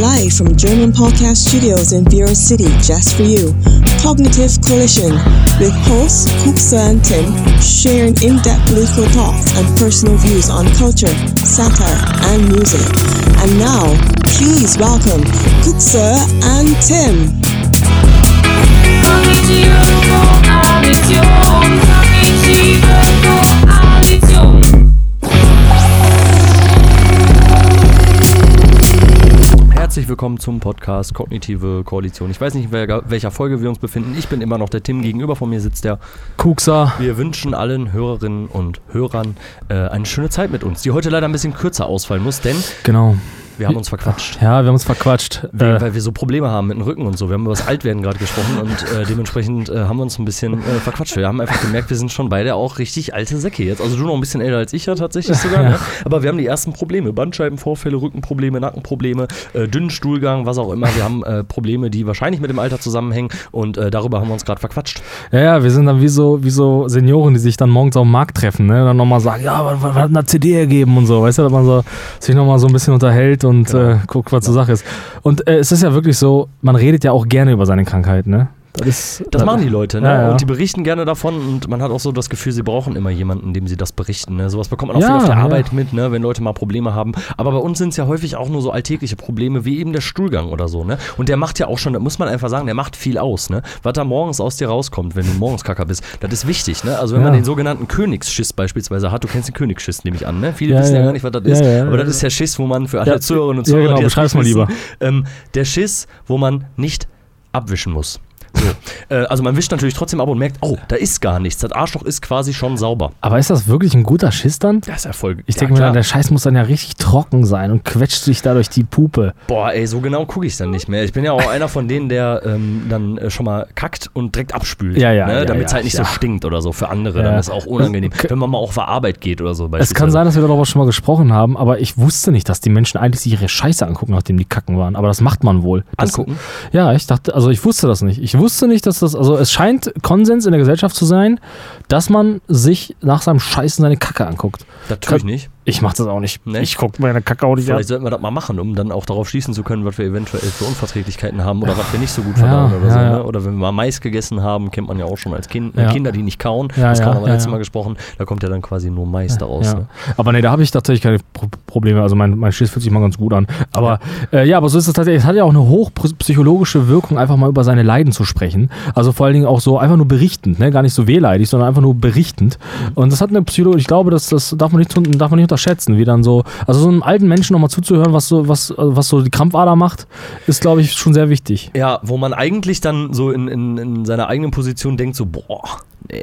Live from German Podcast Studios in Bureau City, just for you. Cognitive Collision with hosts Kuksa and Tim sharing in-depth political thoughts and personal views on culture, satire, and music. And now, please welcome Kuksa and Tim. Herzlich willkommen zum Podcast Kognitive Koalition. Ich weiß nicht, in welcher- Folge wir uns befinden. Ich bin immer noch der Tim. Gegenüber von mir sitzt der. Kuxer. Wir wünschen allen Hörerinnen und Hörern äh, eine schöne Zeit mit uns, die heute leider ein bisschen kürzer ausfallen muss, denn Genau. Wir haben uns verquatscht. Ja, wir haben uns verquatscht. Weil, Äh, weil wir so Probleme haben mit dem Rücken und so. Wir haben über das Altwerden gerade gesprochen und äh, dementsprechend äh, haben wir uns ein bisschen äh, verquatscht. Wir haben einfach gemerkt, wir sind schon beide auch richtig alte Säcke jetzt. Also du noch ein bisschen älter als ich ja tatsächlich sogar. Ne? Aber wir haben die ersten Probleme. Bandscheibenvorfälle, Rückenprobleme, Nackenprobleme, äh, dünnen Stuhlgang, was auch immer. Wir haben äh, Probleme, die wahrscheinlich mit dem Alter zusammenhängen und darüber haben wir uns gerade verquatscht. ja, ja, wir sind dann wie so, wie so Senioren, die sich dann morgens auf dem Markt treffen, ne? Und dann nochmal sagen, ja, was, was hat eine CD ergeben und so, weißt du, dass man so, sich nochmal so ein bisschen unterhält und Genau. äh, guckt, was zur Sache ist. Und äh, es ist ja wirklich so, man redet ja auch gerne über seine Krankheit, ne? Das, ist, Das machen die Leute, ne? Ja, ja. Und die berichten gerne davon und man hat auch so das Gefühl, sie brauchen immer jemanden, dem sie das berichten. Ne? Sowas bekommt man auch Ja, viel auf der ja. Arbeit mit, ne? wenn Leute mal Probleme haben. Aber bei uns sind es ja häufig auch nur so alltägliche Probleme, wie eben der Stuhlgang oder so. Ne? Und der macht ja auch schon, da muss man einfach sagen, der macht viel aus. Ne? Was da morgens aus dir rauskommt, wenn du morgens Kacker bist, das ist wichtig. Ne? Also wenn man Ja. den sogenannten Königsschiss beispielsweise hat, du kennst den Königsschiss, nehme ich an. Ne? Viele Ja, wissen ja ja. gar nicht, was das Ja, ist. ja, aber ja. das ist der Schiss, wo man für alle Ja, Zuhörerinnen und ja, Zuhörer, genau, die das mal wissen, ähm, der Schiss, wo man nicht abwischen muss. So. äh, also man wischt natürlich trotzdem ab und merkt, oh, da ist gar nichts. Das Arschloch ist quasi schon sauber. Aber ist das wirklich ein guter Schiss dann? Das ist Erfolg. Ich denke mir, dann, der Scheiß muss dann ja richtig trocken sein und quetscht sich dadurch die Pupe. Boah, ey, so genau gucke ich dann nicht mehr. Ich bin ja auch einer von denen, der ähm, dann äh, schon mal kackt und direkt abspült. Ja, ja, ne? ja, Damit es ja, halt nicht ja. so stinkt oder so für andere. Ja. Dann ist auch unangenehm. Wenn man mal auch auf Arbeit geht oder so. Es kann sein, dass wir darüber schon mal gesprochen haben, aber ich wusste nicht, dass die Menschen eigentlich sich ihre Scheiße angucken, nachdem die kacken waren. Aber das macht man wohl. Das, Angucken? Ja, ich dachte, also ich wusste das nicht. Ich wusste nicht, dass das, also es scheint Konsens in der Gesellschaft zu sein, dass man sich nach seinem Scheißen seine Kacke anguckt. Das tue ich nicht. Ich mach das auch nicht. Nee? Ich guck meine Kacke auch nicht an. Vielleicht sollten wir das mal machen, um dann auch darauf schließen zu können, was wir eventuell für Unverträglichkeiten haben oder was wir nicht so gut Ja, verdauen oder ja, so. ja. Ne? Oder wenn wir mal Mais gegessen haben, kennt man ja auch schon als Kind. Ja. Kinder, die nicht kauen, Ja, das ja, wir ja, letztes ja. Mal gesprochen, da kommt ja dann quasi nur Mais daraus. Ja. Ne? Aber nee, da habe ich tatsächlich keine Pro Probleme. Also mein, mein Schiss fühlt sich mal ganz gut an. Aber ja. Äh, ja, aber so ist es tatsächlich. Es hat ja auch eine hochpsychologische Wirkung, einfach mal über seine Leiden zu sprechen. Also vor allen Dingen auch so einfach nur berichtend, ne? gar nicht so wehleidig, sondern einfach nur berichtend. Und das hat eine Psychologie, ich glaube, das, das darf, man nicht, darf man nicht unterschätzen, wie dann so, also so einem alten Menschen nochmal zuzuhören, was so, was, was so die Krampfader macht, ist, glaube ich, schon sehr wichtig. Ja, wo man eigentlich dann so in, in, in seiner eigenen Position denkt, so, boah, nee,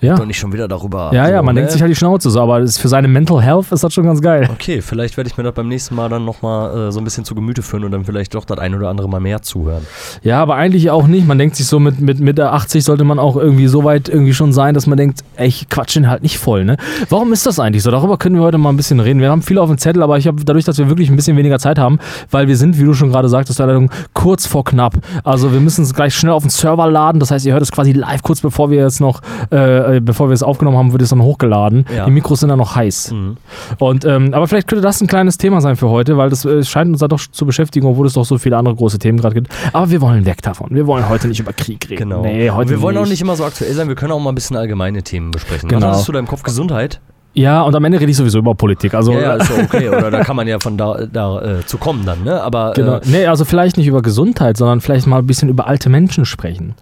Ja. doch nicht schon wieder darüber. Ja, so, ja, man ne? denkt sich halt die Schnauze so, aber das ist für seine Mental Health ist das schon ganz geil. Okay, vielleicht werde ich mir das beim nächsten Mal dann nochmal äh, so ein bisschen zu Gemüte führen und dann vielleicht doch das ein oder andere Mal mehr zuhören. Ja, aber eigentlich auch nicht. Man denkt sich so, mit, mit Mitte 80 sollte man auch irgendwie so weit irgendwie schon sein, dass man denkt, ey, ich quatsch den halt nicht voll, ne? Warum ist das eigentlich so? Darüber können wir heute mal ein bisschen reden. Wir haben viel auf dem Zettel, aber ich habe dadurch, dass wir wirklich ein bisschen weniger Zeit haben, weil wir sind, wie du schon gerade sagtest, Leitung, kurz vor knapp. Also wir müssen es gleich schnell auf den Server laden. Das heißt, ihr hört es quasi live, kurz bevor wir jetzt noch, äh, bevor wir es aufgenommen haben, wird es dann hochgeladen. Ja. Die Mikros sind dann noch heiß. Mhm. Und, ähm, aber vielleicht könnte das ein kleines Thema sein für heute, weil das äh, scheint uns da doch zu beschäftigen, obwohl es doch so viele andere große Themen gerade gibt. Aber wir wollen weg davon. Wir wollen heute nicht über Krieg reden. Genau. Nee, heute und wir wollen auch nicht immer so aktuell sein, wir können auch mal ein bisschen allgemeine Themen besprechen. Genau. Was hast du da im Kopf? Gesundheit? Ja, und am Ende rede ich sowieso über Politik. Also, ja, ja, ist ja okay. Oder da kann man ja von da, da äh, zu kommen dann, ne? Aber genau. äh, Nee, also vielleicht nicht über Gesundheit, sondern vielleicht mal ein bisschen über alte Menschen sprechen.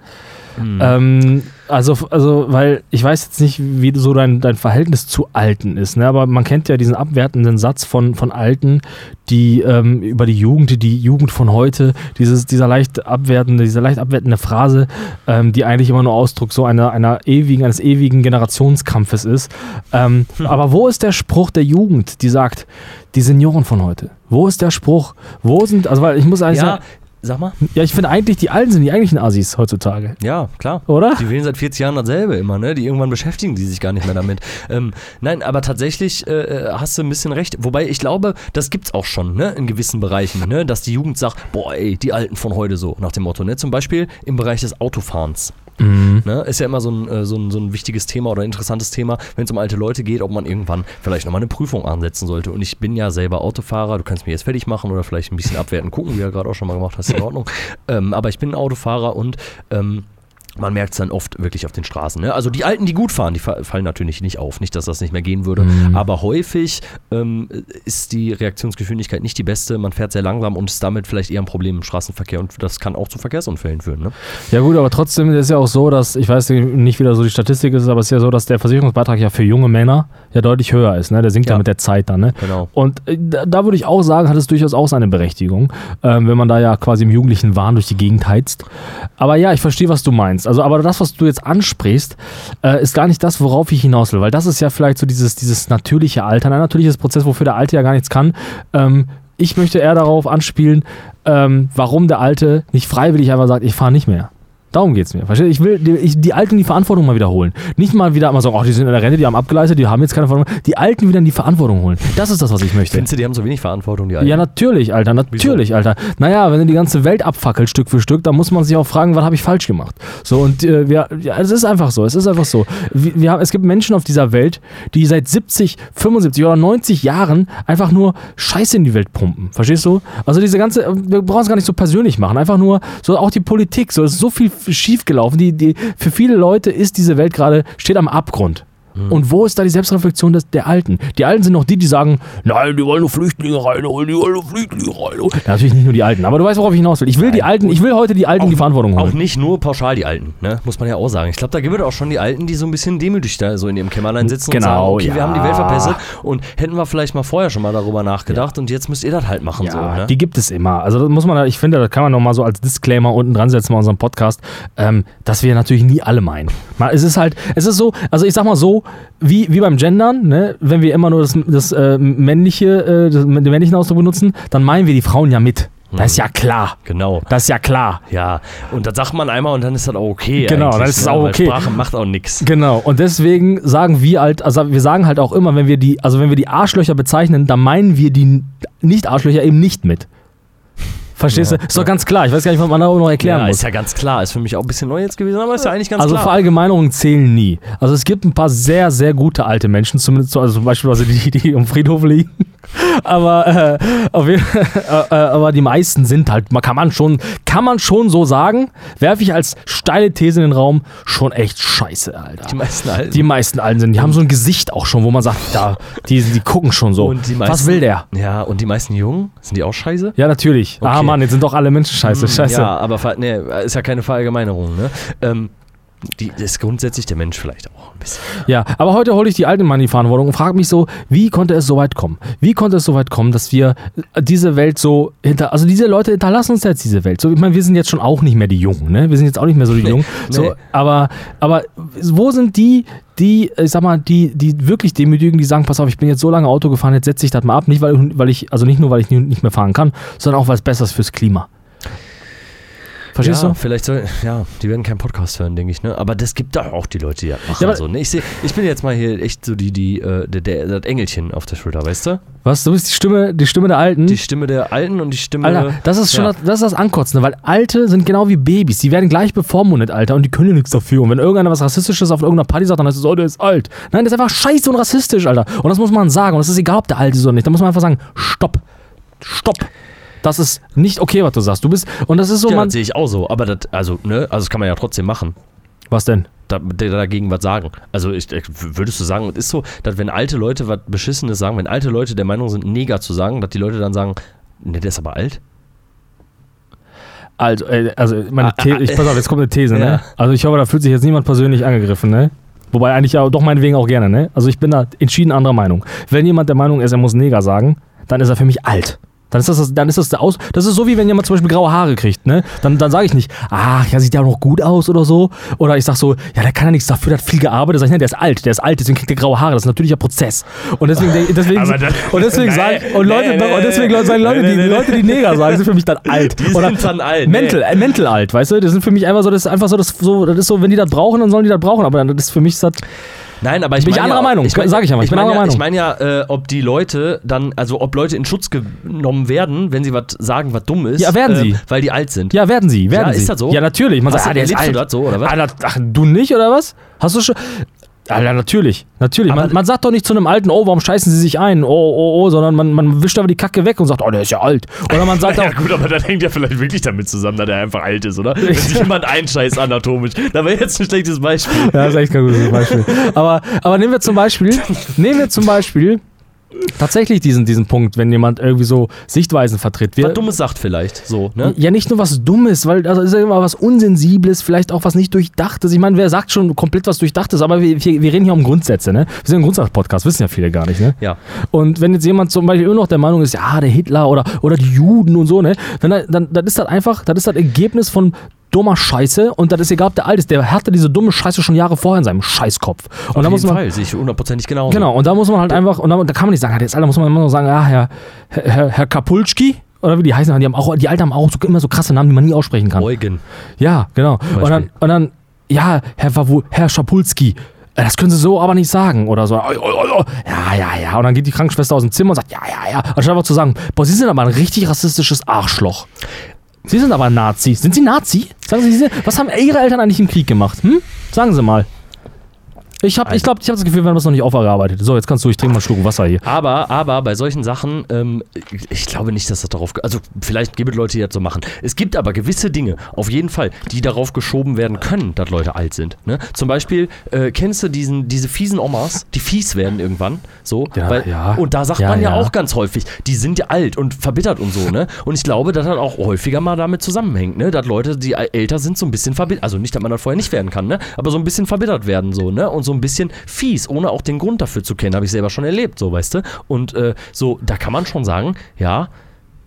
hm. Ähm, also, also, weil ich weiß jetzt nicht, wie so dein, dein Verhältnis zu Alten ist, ne? aber man kennt ja diesen abwertenden Satz von, von Alten, die ähm, über die Jugend, die Jugend von heute, dieses, dieser leicht abwertende, diese leicht abwertende Phrase, ähm, die eigentlich immer nur Ausdruck so einer, einer ewigen, eines ewigen Generationskampfes ist. Ähm, Aber wo ist der Spruch der Jugend, die sagt, die Senioren von heute? Wo ist der Spruch? Wo sind, also weil ich muss eigentlich ja, sagen, sag mal. ja, ich finde eigentlich, die Alten sind die eigentlichen Assis heutzutage. Ja, klar. Oder? Die wählen seit 40 Jahren dasselbe immer, ne? Die irgendwann beschäftigen die sich gar nicht mehr damit. Ähm, nein, aber tatsächlich äh, hast du ein bisschen recht. Wobei ich glaube, das gibt's auch schon, ne? In gewissen Bereichen, ne? Dass die Jugend sagt, boah, ey, die Alten von heute so, nach dem Motto, ne? Zum Beispiel im Bereich des Autofahrens. Mhm. Ne? Ist ja immer so ein, äh, so, ein, so ein wichtiges Thema oder interessantes Thema, wenn es um alte Leute geht, ob man irgendwann vielleicht nochmal eine Prüfung ansetzen sollte. Und ich bin ja selber Autofahrer, du kannst mir jetzt fertig machen oder vielleicht ein bisschen abwerten gucken, wie du ja gerade auch schon mal gemacht hast, in Ordnung. ähm, aber ich bin Autofahrer und ähm, man merkt es dann oft wirklich auf den Straßen. Ne? Also die Alten, die gut fahren, die fa- fallen natürlich nicht auf. Nicht, dass das nicht mehr gehen würde. Mhm. Aber häufig ähm, ist die Reaktionsgeschwindigkeit nicht die beste. Man fährt sehr langsam und ist damit vielleicht eher ein Problem im Straßenverkehr. Und das kann auch zu Verkehrsunfällen führen. Ne? Ja gut, aber trotzdem ist ja auch so, dass, ich weiß nicht, wie da so die Statistik ist, aber es ist ja so, dass der Versicherungsbeitrag ja für junge Männer ja deutlich höher ist. Ne? Der sinkt ja, Ja. mit der Zeit dann. Ne? Genau. Und äh, da, da würde ich auch sagen, hat es durchaus auch seine Berechtigung, ähm, wenn man da ja quasi im jugendlichen Wahn durch die Gegend heizt. Aber ja, ich verstehe, was du meinst. Also, aber das, was du jetzt ansprichst, äh, ist gar nicht das, worauf ich hinaus will, weil das ist ja vielleicht so dieses, dieses natürliche Alter, ein natürliches Prozess, wofür der Alte ja gar nichts kann. Ähm, ich möchte eher darauf anspielen, ähm, warum der Alte nicht freiwillig einfach sagt, ich fahre nicht mehr. Darum geht es mir. Verstehst? Ich will die, ich, die Alten die Verantwortung mal wiederholen. Nicht mal wieder immer sagen, oh, die sind in der Rente, die haben abgeleistet, die haben jetzt keine Verantwortung. Die Alten wieder in die Verantwortung holen. Das ist das, was ich möchte. Findest du, die haben so wenig Verantwortung, die Alten? Ja, natürlich, Alter, natürlich, Alter. Naja, wenn du die ganze Welt abfackelt, Stück für Stück, dann muss man sich auch fragen, was habe ich falsch gemacht? So, und äh, wir, ja, es ist einfach so, es ist einfach so. Wir, wir haben, es gibt Menschen auf dieser Welt, die seit 70, 75 oder 90 Jahren einfach nur Scheiße in die Welt pumpen. Verstehst du? Also diese ganze, wir brauchen es gar nicht so persönlich machen, einfach nur, so auch die Politik, so, es ist so viel schiefgelaufen. Die, die, für viele Leute ist diese Welt gerade, steht am Abgrund. Und wo ist da die Selbstreflexion des, der Alten? Die Alten sind noch die, die sagen, nein, die wollen nur Flüchtlinge reinholen, die wollen nur Flüchtlinge reinholen. Ja, natürlich nicht nur die Alten, aber du weißt, worauf ich hinaus will. Ich will die Alten, ich will heute die Alten in die Verantwortung Auch holen. nicht nur pauschal die Alten, ne? muss man ja auch sagen. Ich glaube, da gibt es auch schon die Alten, die so ein bisschen demütig da so in ihrem Kämmerlein sitzen und Genau, sagen, okay, wir ja. haben die Welt verpestet und hätten wir vielleicht mal vorher schon mal darüber nachgedacht und jetzt müsst ihr das halt machen. Ja, so, ne? die gibt es immer. Also das muss man, ich finde, das kann man noch mal so als Disclaimer unten dran setzen bei unserem Podcast, ähm, dass wir natürlich nie alle meinen. Es ist halt, es ist so, also ich sag mal so, wie, wie beim Gendern, ne, wenn wir immer nur das, das äh, männliche, äh, das, den männlichen Ausdruck benutzen, dann meinen wir die Frauen ja mit. Das ist ja klar. Genau. Das ist ja klar. Ja, und das sagt man einmal und dann ist das auch okay. Genau, dann ist es ne? auch Weil okay. Sprache macht auch nichts. Genau, und deswegen sagen wir halt, also wir sagen halt auch immer, wenn wir die, also wenn wir die Arschlöcher bezeichnen, dann meinen wir die Nicht-Arschlöcher eben nicht mit. Verstehst Ja, du? Ist doch ganz klar. Ich weiß gar nicht, was man da noch erklären Ja, muss. ist ja ganz klar. Ist für mich auch ein bisschen neu jetzt gewesen, aber ist ja eigentlich ganz Also klar. Verallgemeinerungen zählen nie. Also es gibt ein paar sehr, sehr gute alte Menschen, zumindest so, also zum Beispiel also die, die im Friedhof liegen. Aber, äh, auf jeden, äh, äh, aber die meisten sind halt, man kann man schon, kann man schon so sagen, werfe ich als steile These in den Raum, schon echt scheiße, Alter. die meisten Alten. Die meisten Alten sind, die haben so ein Gesicht auch schon, wo man sagt, da, die, die gucken schon so. Meisten- Was will der? ja, und die meisten Jungen, sind die auch scheiße? Ja, natürlich. Okay. Mann, jetzt sind doch alle Menschen scheiße. Scheiße. Ja, aber nee, ist ja keine Verallgemeinerung. Ne? Ähm, die, das ist grundsätzlich der Mensch vielleicht auch ein bisschen. Ja, aber heute hole ich die Alten mal in die Verantwortung und frage mich so, wie konnte es so weit kommen? Wie konnte es so weit kommen, dass wir diese Welt so hinter, also diese Leute hinterlassen uns jetzt diese Welt. So, ich meine, wir sind jetzt schon auch nicht mehr die Jungen, ne? Wir sind jetzt auch nicht mehr so die Nee, Jungen. So, nee. aber, aber wo sind die, die, ich sag mal, die, die wirklich demütigen, die sagen, pass auf, ich bin jetzt so lange Auto gefahren, jetzt setze ich das mal ab. Nicht, weil, weil ich, also nicht nur, weil ich nicht mehr fahren kann, sondern auch, weil es besser ist fürs Klima. Verstehst ja, du? vielleicht soll, ja, die werden keinen Podcast hören, denke ich, ne? Aber das gibt da auch die Leute, die das machen. Ja, so, ne? ich, seh, ich bin jetzt mal hier echt so die, die, äh, der, der, das Engelchen auf der Schulter, weißt du? Was? Du bist die Stimme, die Stimme der Alten? Die Stimme der Alten und die Stimme. Alter, das ist schon ja. das, das, ist das Ankotzende, weil Alte sind genau wie Babys. Die werden gleich bevormundet, Alter, und die können ja nichts dafür. Und wenn irgendeiner was Rassistisches auf irgendeiner Party sagt, dann heißt es, oh, der ist alt. Nein, der ist einfach scheiße und rassistisch, Alter. Und das muss man sagen. Und es ist egal, ob der alt ist oder nicht. Da muss man einfach sagen, stopp. Stopp. Das ist nicht okay, was du sagst. Du bist, und das ist so, Ja, man. das sehe ich auch so. Aber das, also, ne, also das kann man ja trotzdem machen. Was denn? Da, der dagegen was sagen. Also ich, würdest du sagen, es ist so, dass wenn alte Leute was Beschissenes sagen, wenn alte Leute der Meinung sind, Neger zu sagen, dass die Leute dann sagen, ne, der ist aber alt? Also, äh, also meine Ah, These, ah, ich, pass auf, jetzt kommt eine These, Ja. ne? Also ich hoffe, da fühlt sich jetzt niemand persönlich angegriffen, ne? Wobei eigentlich ja doch meinetwegen auch gerne, ne? Also ich bin da entschieden anderer Meinung. Wenn jemand der Meinung ist, er muss Neger sagen, dann ist er für mich alt. Dann ist das, dann ist das der Aus. Das ist so wie wenn jemand zum Beispiel graue Haare kriegt, ne? Dann, dann sage ich nicht, ach, ja, sieht der noch gut aus oder so. Oder ich sag so, ja, der kann ja nichts dafür, der hat viel gearbeitet. Sag ich, ne, der ist alt, der ist alt, deswegen kriegt der graue Haare. Das ist ein natürlicher Prozess. Und deswegen, deswegen, das- und deswegen Nee, sagen, und Leute, nee, nee, und deswegen sagen Leute, nee, die, nee, die nee. Leute, die Neger sagen, sind für mich dann alt. Die Oder sind dann alt. Mental, äh, mental alt, weißt du? Das sind für mich einfach so, das ist einfach so, das, so, das ist so, wenn die das brauchen, dann sollen die das brauchen, aber dann das ist für mich das, Nein, aber ich Bin ich anderer ja, Meinung, ich mein, sag ich aber, ich bin meine ja. Ich meine ja, äh, ob die Leute dann, also ob Leute in Schutz genommen werden, wenn sie was sagen, was dumm ist. Ja, werden äh, sie. Weil die alt sind. Ja, werden sie, werden Ja, ist das so? Ja, natürlich. Man Hast sagt, ah, der ist du das so, oder was? Ah, das, ach, du nicht, oder was? Hast du schon... Alter, natürlich, natürlich. Man, man sagt doch nicht zu einem Alten, oh, warum scheißen sie sich ein? Oh, oh, oh, sondern man, man wischt aber die Kacke weg und sagt, oh, der ist ja alt. Oder man sagt Ja auch, gut, aber das hängt ja vielleicht wirklich damit zusammen, dass er einfach alt ist, oder? Wenn sich jemand einscheißt anatomisch. Da wäre jetzt ein schlechtes Beispiel. Ja, das ist echt kein gutes Beispiel. Aber, aber nehmen wir zum Beispiel, nehmen wir zum Beispiel tatsächlich diesen, diesen Punkt, wenn jemand irgendwie so Sichtweisen vertritt. Wir, Was Dummes sagt vielleicht, so, ne? ja, nicht nur was Dummes, weil also ist ja immer was Unsensibles, vielleicht auch was nicht Durchdachtes. Ich meine, wer sagt schon komplett was Durchdachtes, aber wir, wir, wir reden hier um Grundsätze, ne? Wir sind ein Grundsatz-Podcast, wissen ja viele gar nicht, ne? Ja. Und wenn jetzt jemand zum Beispiel immer noch der Meinung ist, ja, der Hitler oder, oder die Juden und so, ne, dann, dann, dann ist das einfach, das ist das Ergebnis von dummer Scheiße und das ist egal, ob der alt ist, der hatte diese dumme Scheiße schon Jahre vorher in seinem Scheißkopf. Und Auf da muss man, Fall, sehe ich hundertprozentig genauso. Genau, und da muss man halt einfach, und da, da kann man nicht sagen, ah, da muss man immer nur sagen, ja, Herr, Herr, Herr Kapulski, oder wie die heißen, die haben auch, die Alten haben auch so, immer so krasse Namen, die man nie aussprechen kann. Eugen. Ja, genau. Und dann, und dann, ja, Herr, Wawu- Herr Schapulski, äh, das können Sie so aber nicht sagen oder so. Ja, ja, ja. Und dann geht die Krankenschwester aus dem Zimmer und sagt, ja, ja, ja. Anstatt einfach zu sagen, boah, Sie sind aber ein richtig rassistisches Arschloch. Sie sind aber Nazi. Sind Sie Nazi? Sagen Sie, was haben Ihre Eltern eigentlich im Krieg gemacht? Hm? Sagen Sie mal. Ich habe ich glaub, ich hab das Gefühl, wir haben das noch nicht aufgearbeitet. So, jetzt kannst du, ich trinke mal einen Schluck Wasser hier. Aber, aber bei solchen Sachen, ähm, ich glaube nicht, dass das darauf, also vielleicht gibt es Leute, die das so machen. Es gibt aber gewisse Dinge, auf jeden Fall, die darauf geschoben werden können, dass Leute alt sind. Ne? Zum Beispiel, äh, kennst du diesen, diese fiesen Omas, die fies werden irgendwann, so, Ja, weil, ja. und da sagt Ja, man ja, ja. auch ganz häufig, die sind ja alt und verbittert und so, ne? Und ich glaube, dass das auch häufiger mal damit zusammenhängt, ne? Dass Leute, die älter sind, so ein bisschen verbittert, also nicht, dass man das vorher nicht werden kann, ne? Aber so ein bisschen verbittert werden, so, ne? Und so ein bisschen fies, ohne auch den Grund dafür zu kennen, habe ich selber schon erlebt, so, weißt du? Und äh, so, da kann man schon sagen, ja,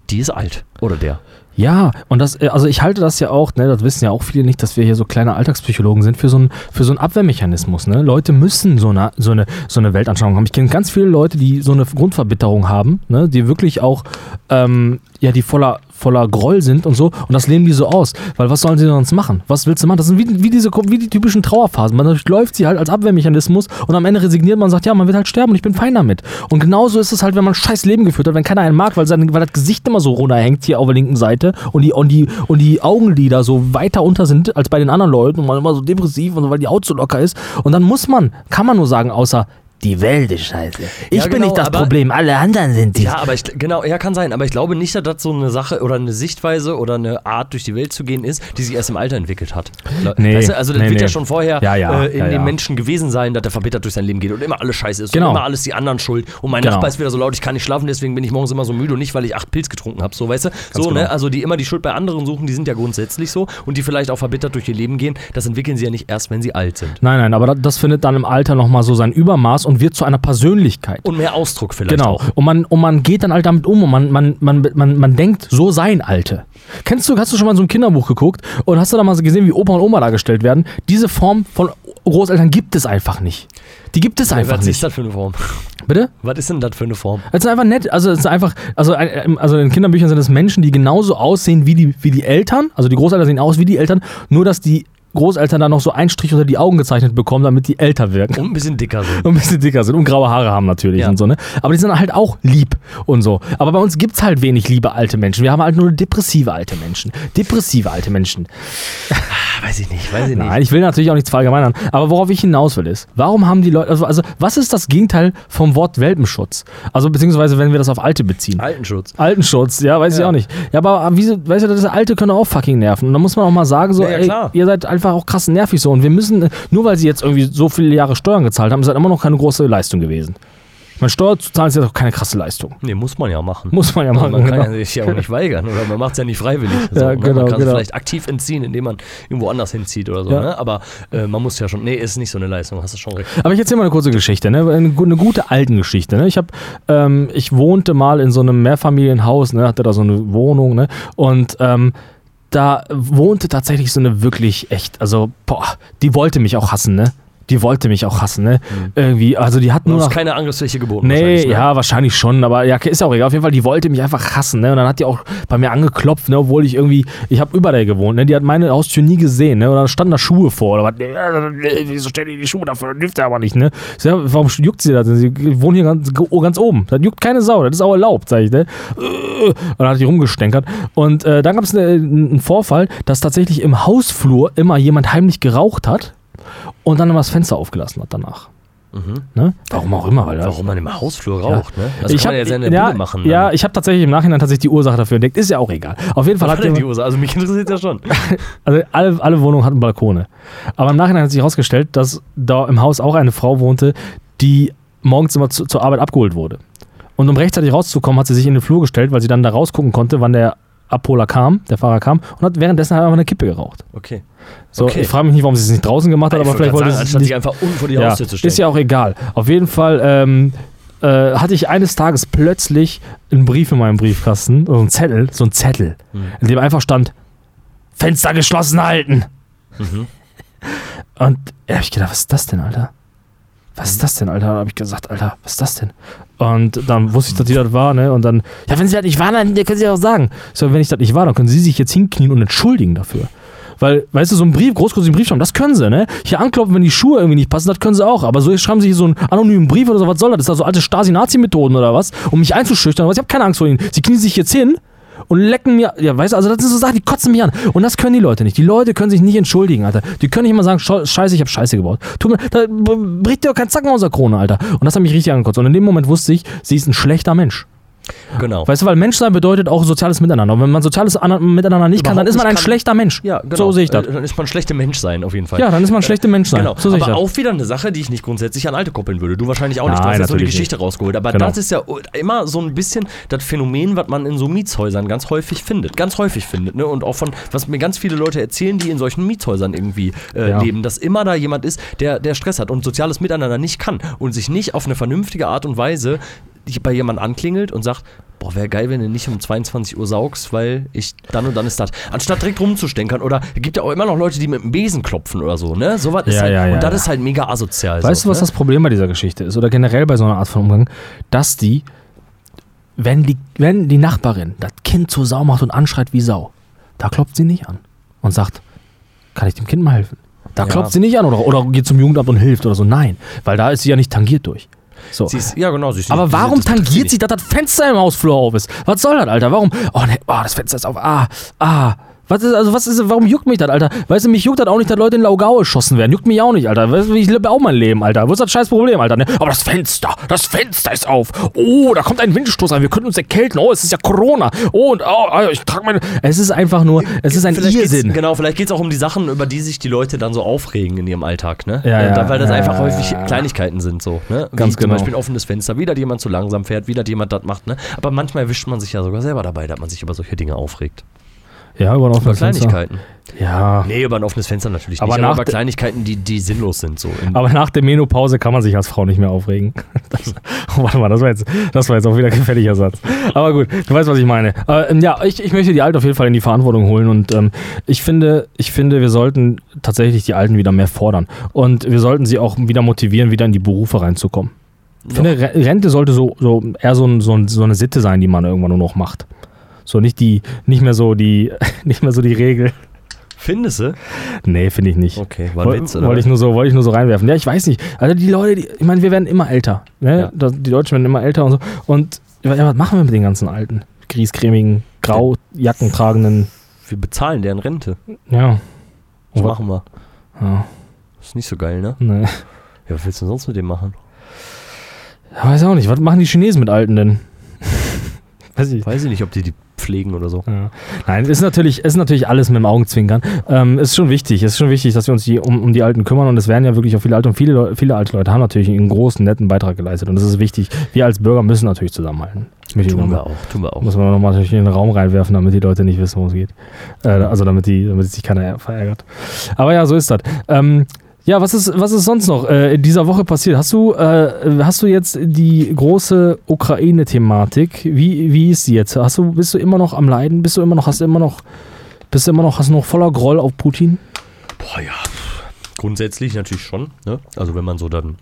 die ist alt. Oder der. Ja, und das, äh, also ich halte das ja auch, ne, das wissen ja auch viele nicht, dass wir hier so kleine Alltagspsychologen sind, für so einen für so einen Abwehrmechanismus. Ne? Leute müssen so eine, so, eine, so eine Weltanschauung haben. Ich kenne ganz viele Leute, die so eine Grundverbitterung haben, ne, die wirklich auch, ähm, ja, die voller, voller Groll sind und so. Und das leben die so aus. Weil was sollen sie sonst machen? Was willst du machen? Das sind wie, wie, diese, wie die typischen Trauerphasen. Man durchläuft sie halt als Abwehrmechanismus und am Ende resigniert man und sagt, ja, man wird halt sterben und ich bin fein damit. Und genauso ist es halt, wenn man ein scheiß Leben geführt hat, wenn keiner einen mag, weil, sein, weil das Gesicht immer so runterhängt hier auf der linken Seite und die, und die, und die Augenlider so weiter unter sind als bei den anderen Leuten und man immer so depressiv und so, weil die Haut so locker ist. Und dann muss man, kann man nur sagen, außer die Welt ist scheiße. Ich Ja, bin genau, nicht das aber- Problem, alle anderen sind die. Ja, aber ich, genau, ja, kann sein. Aber ich glaube nicht, dass das so eine Sache oder eine Sichtweise oder eine Art, durch die Welt zu gehen ist, die sich erst im Alter entwickelt hat. Nee, weißt du, also das nee, wird ja nee. schon vorher Ja, ja, äh, in ja, dem ja. Menschen gewesen sein, dass er verbittert durch sein Leben geht und immer alles scheiße ist Genau. und immer alles die anderen schuld. Und mein Genau. Nachbar ist wieder so laut, ich kann nicht schlafen, deswegen bin ich morgens immer so müde und nicht, weil ich acht Pilz getrunken habe. So, weißt du? So, genau. ne? Also die immer die Schuld bei anderen suchen, die sind ja grundsätzlich so und die vielleicht auch verbittert durch ihr Leben gehen, das entwickeln sie ja nicht erst, wenn sie alt sind. Nein, nein, aber das, das findet dann im Alter nochmal so sein Übermaß und wird zu einer Persönlichkeit. Und mehr Ausdruck vielleicht Genau. auch. Und man, und man geht dann halt damit um und man, man, man, man, man denkt, so seien Alte. Kennst du, hast du schon mal so ein Kinderbuch geguckt und hast du da mal so gesehen, wie Opa und Oma dargestellt werden? Diese Form von Großeltern gibt es einfach nicht. Die gibt es einfach Was ist nicht. das für eine Form? Bitte? Was ist denn das für eine Form? Es ist einfach nett, also es ist einfach, also, also in Kinderbüchern sind es Menschen, die genauso aussehen wie die, wie die Eltern, also die Großeltern sehen aus wie die Eltern, nur dass die Großeltern dann noch so einen Strich unter die Augen gezeichnet bekommen, damit die älter wirken. Und ein bisschen dicker sind. Und ein bisschen dicker sind und graue Haare haben natürlich Ja. und so, ne? Aber die sind halt auch lieb und so. Aber bei uns gibt es halt wenig liebe alte Menschen. Wir haben halt nur depressive alte Menschen. Depressive alte Menschen. Ah, Weiß ich nicht, weiß ich nicht. Nein, ich will natürlich auch nichts verallgemeinern. Aber worauf ich hinaus will ist, warum haben die Leute, also, also was ist das Gegenteil vom Wort Welpenschutz? Also beziehungsweise wenn wir das auf Alte beziehen. Altenschutz. Altenschutz, ja, weiß ich Ja. auch nicht. Ja, aber wie, weißt du, das Alte können auch fucking nerven. Und da muss man auch mal sagen, so, Ja, ey, ihr seid einfach auch krass nervig so. Und wir müssen, nur weil sie jetzt irgendwie so viele Jahre Steuern gezahlt haben, ist das immer noch keine große Leistung gewesen. Meine Steuer zu zahlen ist ja doch keine krasse Leistung. Nee, muss man ja machen. Muss man ja machen. man kann genau. ja sich ja auch nicht weigern oder man macht es ja nicht freiwillig. So, Ja, ne? genau, man kann es genau. vielleicht aktiv entziehen, indem man irgendwo anders hinzieht oder so. Ja. Ne? Aber äh, man muss ja schon. Nee, ist nicht so eine Leistung, hast du schon recht. Aber ich erzähle mal eine kurze Geschichte, ne? eine, eine gute alten Geschichte. Ne? Ich, hab, ähm, ich wohnte mal in so einem Mehrfamilienhaus, ne? hatte da so eine Wohnung ne? und ähm, da wohnte tatsächlich so eine wirklich echt, also boah, die wollte mich auch hassen, ne? Die wollte mich auch hassen, ne? Irgendwie, also die hat Du nur hast noch. keine Angriffsfläche geboten. Nee, wahrscheinlich, ne? ja, wahrscheinlich schon, aber ja, ist auch egal. Auf jeden Fall, die wollte mich einfach hassen, ne? Und dann hat die auch bei mir angeklopft, ne? Obwohl ich irgendwie, ich habe über der gewohnt, ne? Die hat meine Haustür nie gesehen, ne? Und dann standen da Schuhe vor oder was. Nee, äh, Wieso stellen die die Schuhe dafür? Das dürft ihr aber nicht, ne? Ich sag, warum juckt sie das? denn? Sie wohnen hier ganz, ganz oben. Das juckt keine Sau, das ist auch erlaubt, sag ich, ne? Und dann hat die rumgestänkert. Und äh, dann gab es einen Vorfall, dass tatsächlich im Hausflur immer jemand heimlich geraucht hat und dann immer das Fenster aufgelassen hat danach. Ne? Warum auch immer, weil Warum man im Hausflur raucht, ne? Also ich kann hab, ja seine ja, Bude machen. Ja, dann. ich habe tatsächlich im Nachhinein tatsächlich die Ursache dafür entdeckt. Ist ja auch egal. Auf jeden Fall Was hat denn die jemand, Ursache? Also mich interessiert ja schon. also alle, alle Wohnungen hatten Balkone. Aber im Nachhinein hat sich herausgestellt, dass da im Haus auch eine Frau wohnte, die morgens immer zu, zur Arbeit abgeholt wurde. Und um rechtzeitig rauszukommen, hat sie sich in den Flur gestellt, weil sie dann da rausgucken konnte, wann der Abholer kam, der Fahrer kam, und hat währenddessen halt einfach eine Kippe geraucht. Okay. So, Okay. Ich frage mich nicht, warum sie es nicht draußen gemacht hat, Ich aber vielleicht wollte sagen, sie es nicht sich einfach unten vor die ja, Haustür zu stellen. ist ja auch egal. Auf jeden Fall ähm, äh, hatte ich eines Tages plötzlich einen Brief in meinem Briefkasten, so ein Zettel, so ein Zettel, Hm. in dem einfach stand, Fenster geschlossen halten. Mhm. Und da habe ich gedacht, was ist das denn, Alter? Was ist das denn, Alter? Da habe ich gesagt, Alter, was ist das denn? Und dann wusste ich, dass die das war, ne? Und dann, ja, wenn sie das nicht war, dann können sie auch sagen. So, wenn ich das nicht war, dann können sie sich jetzt hinknien und entschuldigen dafür. Weil, weißt du, so ein Brief, großkotzig Brief schreiben, das können sie, ne? Hier anklopfen, wenn die Schuhe irgendwie nicht passen, das können sie auch. Aber so schreiben sie hier so einen anonymen Brief oder so, was soll das? Ist das so alte Stasi-Nazi-Methoden oder was? Um mich einzuschüchtern was? Ich habe keine Angst vor ihnen. Sie knien sich jetzt hin und lecken mir, ja, weißt du, also das sind so Sachen, die kotzen mich an. Und das können die Leute nicht. Die Leute können sich nicht entschuldigen, Alter. Die können nicht immer sagen, "Schau- scheiße, ich habe Scheiße gebaut. Tut mir, da bricht dir doch kein Zacken aus der Krone, Alter. Und das hat mich richtig angekotzt. Und in dem Moment wusste ich, sie ist ein schlechter Mensch. Genau. Weißt du, weil Menschsein bedeutet auch soziales Miteinander. Und wenn man soziales An- Miteinander nicht kann, dann Überhaupt ist man nicht ein kann. schlechter Mensch. ja, genau. So sehe ich das. Äh, Dann ist man schlechter Mensch sein, auf jeden Fall. Ja, dann ist man ein schlechter Mensch sein. Genau, So aber auch wieder eine Sache, die ich nicht grundsätzlich an Alte koppeln würde. Du wahrscheinlich auch nicht. Du Nein, hast jetzt nur die Geschichte rausgeholt. Aber Genau. das ist ja immer so ein bisschen das Phänomen, was man in so Mietshäusern ganz häufig findet. Ganz häufig findet. Ne? Und auch von, was mir ganz viele Leute erzählen, die in solchen Mietshäusern irgendwie äh, Ja. leben, dass immer da jemand ist, der, der Stress hat und soziales Miteinander nicht kann und sich nicht auf eine vernünftige Art und Weise bei jemandem anklingelt und sagt, boah, wäre geil, wenn du nicht um 22 Uhr saugst, weil ich dann und dann ist das. Anstatt direkt rumzustänkern oder es gibt ja auch immer noch Leute, die mit dem Besen klopfen oder so, ne? Sowas ist Ja, halt, ja, ja, und das ist halt mega asozial. Weißt so, du, was ne? das Problem bei dieser Geschichte ist? Oder generell bei so einer Art von Umgang? Dass die, wenn die, wenn die Nachbarin das Kind zur Sau macht und anschreit wie Sau, da klopft sie nicht an und sagt, kann ich dem Kind mal helfen? Da klopft sie nicht an oder, oder geht zum Jugendamt und hilft oder so. Nein, weil da ist sie ja nicht tangiert durch. So. Ist, ja, genau. Sie ist, Aber sie- warum tangiert sie, dass das Fenster im Hausflur auf ist? Was soll das, Alter? Warum? Oh, ne, oh, das Fenster ist auf. Ah, ah. Was ist, also was ist, warum juckt mich das, Alter? Weißt du, mich juckt das auch nicht, dass Leute in Laugau erschossen werden. Juckt mich auch nicht, Alter. Weißt du, ich lebe auch mein Leben, Alter. Wo ist das scheiß Problem, Alter? Ne? Aber das Fenster, das Fenster ist auf. Oh, da kommt ein Windstoß rein. Wir könnten uns erkälten. Oh, es ist ja Corona. Oh, und oh, oh, ich trage meine. Es ist einfach nur, es ist ein Vielleicht Irrsinn. Genau, vielleicht geht es auch um die Sachen, über die sich die Leute dann so aufregen in ihrem Alltag, ne? Ja, Äh, ja, da- weil das ja, einfach ja, häufig ja. Kleinigkeiten sind so, ne? Wie Ganz zum genau. Beispiel ein offenes Fenster, wieder jemand zu langsam fährt, wieder jemand das macht, ne? Aber manchmal erwischt man sich ja sogar selber dabei, dass man sich über solche Dinge aufregt. Ja, über ein Über offenes Fenster. Kleinigkeiten. Ja. Nee, über ein offenes Fenster natürlich Aber nicht, nach aber über Kleinigkeiten, die, die sinnlos sind so. Aber nach der Menopause kann man sich als Frau nicht mehr aufregen. Das, oh, warte mal, das war, jetzt, das war jetzt auch wieder ein gefälliger Satz. Aber gut, du weißt, was ich meine. Äh, ähm, ja, ich, ich möchte die Alten auf jeden Fall in die Verantwortung holen und ähm, ich, finde, ich finde, wir sollten tatsächlich die Alten wieder mehr fordern. Und wir sollten sie auch wieder motivieren, wieder in die Berufe reinzukommen. Ich finde, Re- Rente sollte so, so eher so, ein, so, ein, so eine Sitte sein, die man irgendwann nur noch macht. So nicht die, nicht mehr so die, nicht mehr so die Regel. Findest du? Nee, finde ich nicht. Okay, war ein Woll- Witz, oder? Wollte ich, nur so, wollte ich nur so reinwerfen. Ja, ich weiß nicht. Also die Leute, die, ich meine, wir werden immer älter. Ne? Ja. Die Deutschen werden immer älter und so. Und ja, was machen wir mit den ganzen alten, griesgrämigen, grau Jacken tragenden, Wir bezahlen deren Rente. ja. Was machen wir? ja Ist nicht so geil, ne? nee. Ja, was willst du denn sonst mit dem machen? Ja, weiß auch nicht. Was machen die Chinesen mit Alten denn? weiß ich. Weiß ich nicht, ob die die pflegen oder so. Ja. Nein, ist natürlich, ist natürlich alles mit dem Augenzwinkern. Ähm, ist schon wichtig, ist schon wichtig, dass wir uns die, um, um die Alten kümmern und es werden ja wirklich auch viele Alte und viele, viele alte Leute haben natürlich einen großen, netten Beitrag geleistet und das ist wichtig. Wir als Bürger müssen natürlich zusammenhalten. Tun wir auch, tun wir auch. Muss man nochmal natürlich in den Raum reinwerfen, damit die Leute nicht wissen, worum es geht. Äh, also damit, die, damit sich keiner verärgert. Aber ja, so ist das. Ähm, ja, was ist, was ist sonst noch äh, in dieser Woche passiert? Hast du, äh, hast du jetzt die große Ukraine-Thematik? Wie, wie ist sie jetzt? Hast du, bist du immer noch am Leiden? Bist du immer noch, hast du immer noch, bist du immer noch, hast du noch voller Groll auf Putin? Boah, ja. grundsätzlich natürlich schon. Ne? Also wenn man so dann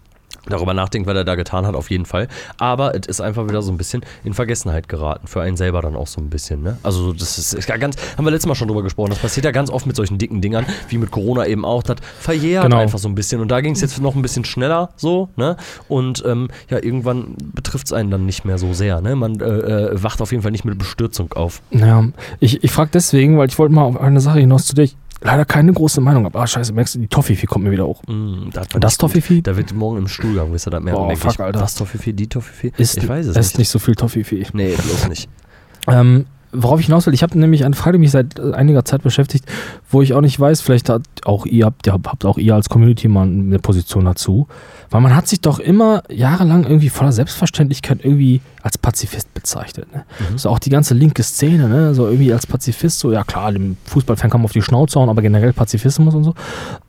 darüber nachdenkt, was er da getan hat, auf jeden Fall. Aber es ist einfach wieder so ein bisschen in Vergessenheit geraten. Für einen selber dann auch so ein bisschen. Ne? Also das ist, ist ja ganz, haben wir letztes Mal schon drüber gesprochen. Das passiert ja ganz oft mit solchen dicken Dingern, wie mit Corona eben auch. Das verjährt Genau. einfach so ein bisschen. Und da ging es jetzt noch ein bisschen schneller so. Ne? Und ähm, ja, irgendwann betrifft es einen dann nicht mehr so sehr. Ne? Man äh, äh, wacht auf jeden Fall nicht mit Bestürzung auf. Ja, ich, ich frage deswegen, weil ich wollte mal auf eine Sache hinaus, zu ich leider keine große Meinung habe. Ah, scheiße, merkst du, die Toffifee kommt mir wieder hoch. Mm, das, Das. Toffifee? Da wird morgen im Stuhlgang, wisst ihr das mehr. Boah, merke fuck, ich, Alter. Das Toffifee, die Toffifee? Ist, ich weiß es ist nicht. nicht so viel Toffifee. Nee, bloß nicht. Ähm, worauf ich hinaus will, ich habe nämlich eine Frage, die mich seit äh, einiger Zeit beschäftigt, wo ich auch nicht weiß, vielleicht hat auch ihr, habt, habt auch ihr als Community mal eine Position dazu. Weil man hat sich doch immer jahrelang irgendwie voller Selbstverständlichkeit irgendwie als Pazifist bezeichnet. Ne? Mhm. So auch die ganze linke Szene, ne? so irgendwie als Pazifist, so ja klar, dem Fußballfan kann man auf die Schnauze hauen, aber generell Pazifismus und so.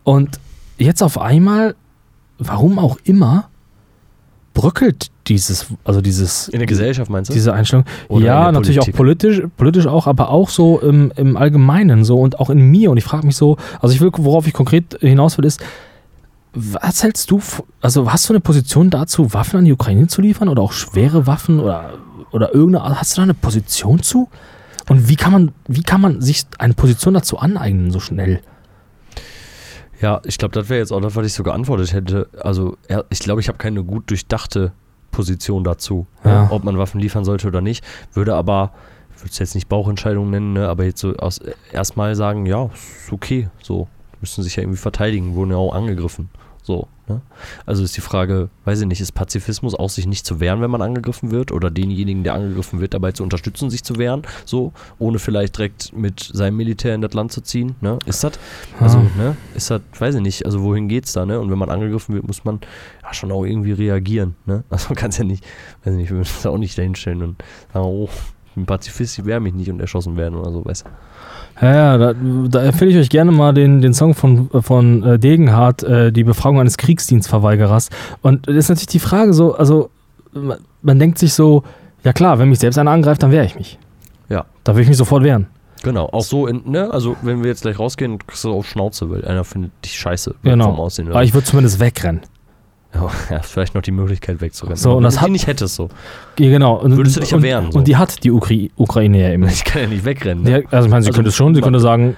Und jetzt auf einmal, warum auch immer, bröckelt dieses, also dieses In der Gesellschaft meinst du? diese Einstellung. Oder ja, natürlich auch politisch, politisch auch, aber auch so im, im Allgemeinen so und auch in mir. Und ich frage mich so, also ich will, worauf ich konkret hinaus will, ist, was hältst du, also hast du eine Position dazu, Waffen an die Ukraine zu liefern oder auch schwere Waffen oder, oder irgendeine, hast du da eine Position zu? Und wie kann man, wie kann man sich eine Position dazu aneignen so schnell? Ja, ich glaube, das wäre jetzt auch das, was ich so geantwortet hätte. Also, ja, ich glaube, ich habe keine gut durchdachte Position dazu, Ja. ne, ob man Waffen liefern sollte oder nicht. Würde aber, ich würde es jetzt nicht Bauchentscheidung nennen, ne, aber jetzt so aus erstmal sagen, ja, ist okay, so. Müssen sich ja irgendwie verteidigen, wurden ja auch angegriffen. So, ne? Also ist die Frage, weiß ich nicht, ist Pazifismus auch sich nicht zu wehren, wenn man angegriffen wird oder denjenigen, der angegriffen wird, dabei zu unterstützen, sich zu wehren, so, ohne vielleicht direkt mit seinem Militär in das Land zu ziehen, ne? Ist das? Also, Ja. ne, ist das, weiß ich nicht, also wohin geht's da, ne? Und wenn man angegriffen wird, muss man ja schon auch irgendwie reagieren, ne? Also man kann ja nicht, weiß ich nicht, wir müssen das auch nicht dahinstellen und sagen, oh, bin Pazifist, ich wehre mich nicht und erschossen werden oder so, weißt du? Ja, ja, da, da empfehle ich euch gerne mal den, den Song von, von äh, Degenhardt, äh, die Befragung eines Kriegsdienstverweigerers. Und das ist natürlich die Frage so, also man, man denkt sich so, ja klar, wenn mich selbst einer angreift, dann wehre ich mich. Ja. Da will ich mich sofort wehren. Genau, auch so, in, ne, also wenn wir jetzt gleich rausgehen, kriegst du auf Schnauze, weil einer findet dich scheiße Genau. vom Aussehen. Aber ich würde zumindest wegrennen. Ja, ja, vielleicht noch die Möglichkeit wegzurennen. So, und wenn das du hat- die nicht hättest so. Ja, genau. Und, Würdest du dich ja und, wehren, so. Und die hat die Ukra Ukraine ja immer. Ich kann ja nicht wegrennen. Ne? Ja, also ich meine, sie Also, könnte es schon, sie könnte sagen,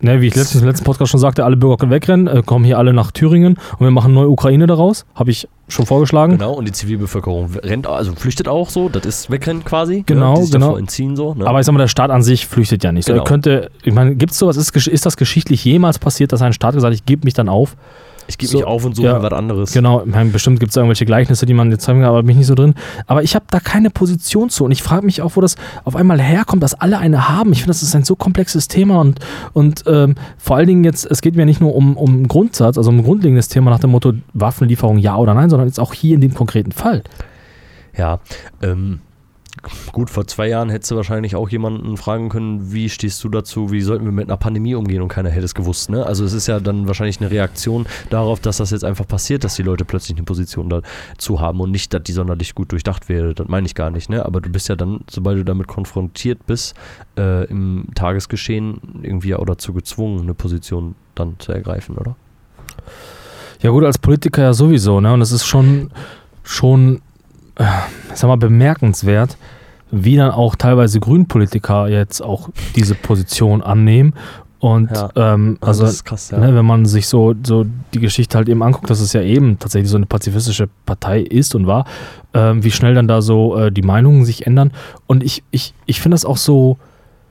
ne, wie ich letztens im letzten Podcast schon sagte, alle Bürger können wegrennen, äh, kommen hier alle nach Thüringen und wir machen neue Ukraine daraus. Habe ich schon vorgeschlagen. Genau, und die Zivilbevölkerung rennt, also flüchtet auch so, das ist wegrennen quasi. Genau, ne? die sich genau. entziehen so. Ne? Aber ich sag mal, der Staat an sich flüchtet ja nicht. So, Genau. Er könnte, ich meine, gibt es sowas, ist, ist das geschichtlich jemals passiert, dass ein Staat gesagt hat, ich gebe mich dann auf? Ich gebe so, mich auf und suche ja, was anderes. Genau, meine, bestimmt gibt es irgendwelche Gleichnisse, die man jetzt zeigen kann, aber bin ich nicht so drin. Aber ich habe da keine Position zu und ich frage mich auch, wo das auf einmal herkommt, dass alle eine haben. Ich finde, das ist ein so komplexes Thema und, und ähm, vor allen Dingen jetzt, es geht mir nicht nur um, um Grundsatz, also um ein grundlegendes Thema nach dem Motto Waffenlieferung ja oder nein, sondern jetzt auch hier in dem konkreten Fall. Ja, ähm, gut, vor zwei Jahren hättest du wahrscheinlich auch jemanden fragen können, wie stehst du dazu, wie sollten wir mit einer Pandemie umgehen und keiner hätte es gewusst. Ne? Also es ist ja dann wahrscheinlich eine Reaktion darauf, dass das jetzt einfach passiert, dass die Leute plötzlich eine Position dazu haben und nicht, dass die sonderlich gut durchdacht wäre. Das meine ich gar nicht. Ne? Aber du bist ja dann, sobald du damit konfrontiert bist, äh, im Tagesgeschehen irgendwie auch dazu gezwungen, eine Position dann zu ergreifen, oder? Ja gut, als Politiker ja sowieso, ne? Und es ist schon, schon, äh, sag mal, bemerkenswert, wie dann auch teilweise Grünpolitiker jetzt auch diese Position annehmen. Und Ja. ähm, also, das ist krass, ja. ne, wenn man sich so, so die Geschichte halt eben anguckt, dass es ja eben tatsächlich so eine pazifistische Partei ist und war, ähm, wie schnell dann da so äh, die Meinungen sich ändern. Und ich, ich, ich finde das auch so,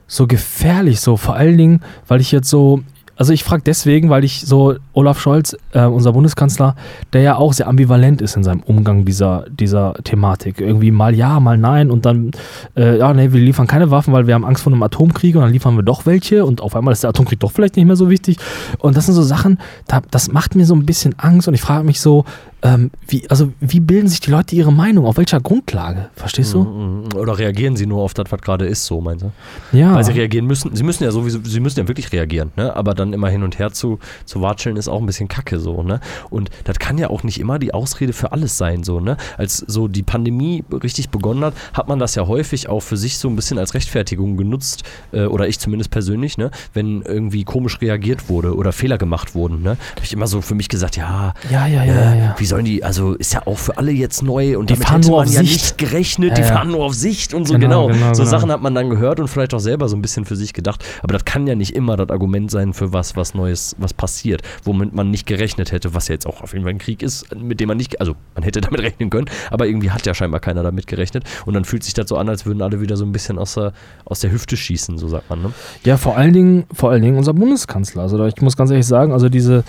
so gefährlich, so vor allen Dingen, weil ich jetzt so, also ich frage deswegen, weil ich so Olaf Scholz, äh, unser Bundeskanzler, der ja auch sehr ambivalent ist in seinem Umgang dieser, dieser Thematik. Irgendwie mal ja, mal nein und dann, äh, ja, nee, wir liefern keine Waffen, weil wir haben Angst vor einem Atomkrieg und dann liefern wir doch welche und auf einmal ist der Atomkrieg doch vielleicht nicht mehr so wichtig. Und das sind so Sachen, da, das macht mir so ein bisschen Angst und ich frage mich so, ähm, wie, also wie bilden sich die Leute ihre Meinung? Auf welcher Grundlage? Verstehst du? Mhm. Oder reagieren sie nur auf das, was gerade ist, so meinst du? Ja. Weil sie reagieren müssen, sie müssen ja sowieso, sie müssen ja wirklich reagieren, ne? Aber dann immer hin und her zu, zu watscheln ist auch ein bisschen kacke so, ne? Und das kann ja auch nicht immer die Ausrede für alles sein, so, ne? Als so die Pandemie richtig begonnen hat, hat man das ja häufig auch für sich so ein bisschen als Rechtfertigung genutzt, äh, oder ich zumindest persönlich, ne? Wenn irgendwie komisch reagiert wurde oder Fehler gemacht wurden, ne? Habe ich immer so für mich gesagt, ja, ja, ja, ja, äh, ja, ja. wie sollen die, also ist ja auch für alle jetzt neu und Die damit fahren hätte nur man auf ja Sicht. nicht gerechnet, die Ja, ja. fahren nur auf Sicht und so, Genau, genau. genau, so genau. Sachen hat man dann gehört und vielleicht auch selber so ein bisschen für sich gedacht, aber das kann ja nicht immer das Argument sein für was, was Neues, was passiert, womit man nicht gerechnet hätte, was ja jetzt auch auf jeden Fall ein Krieg ist, mit dem man nicht, also man hätte damit rechnen können, aber irgendwie hat ja scheinbar keiner damit gerechnet und dann fühlt sich das so an, als würden alle wieder so ein bisschen aus der, aus der Hüfte schießen, so sagt man, ne? Ja, vor allen Dingen, vor allen Dingen unser Bundeskanzler. Also ich muss ganz ehrlich sagen, also diese,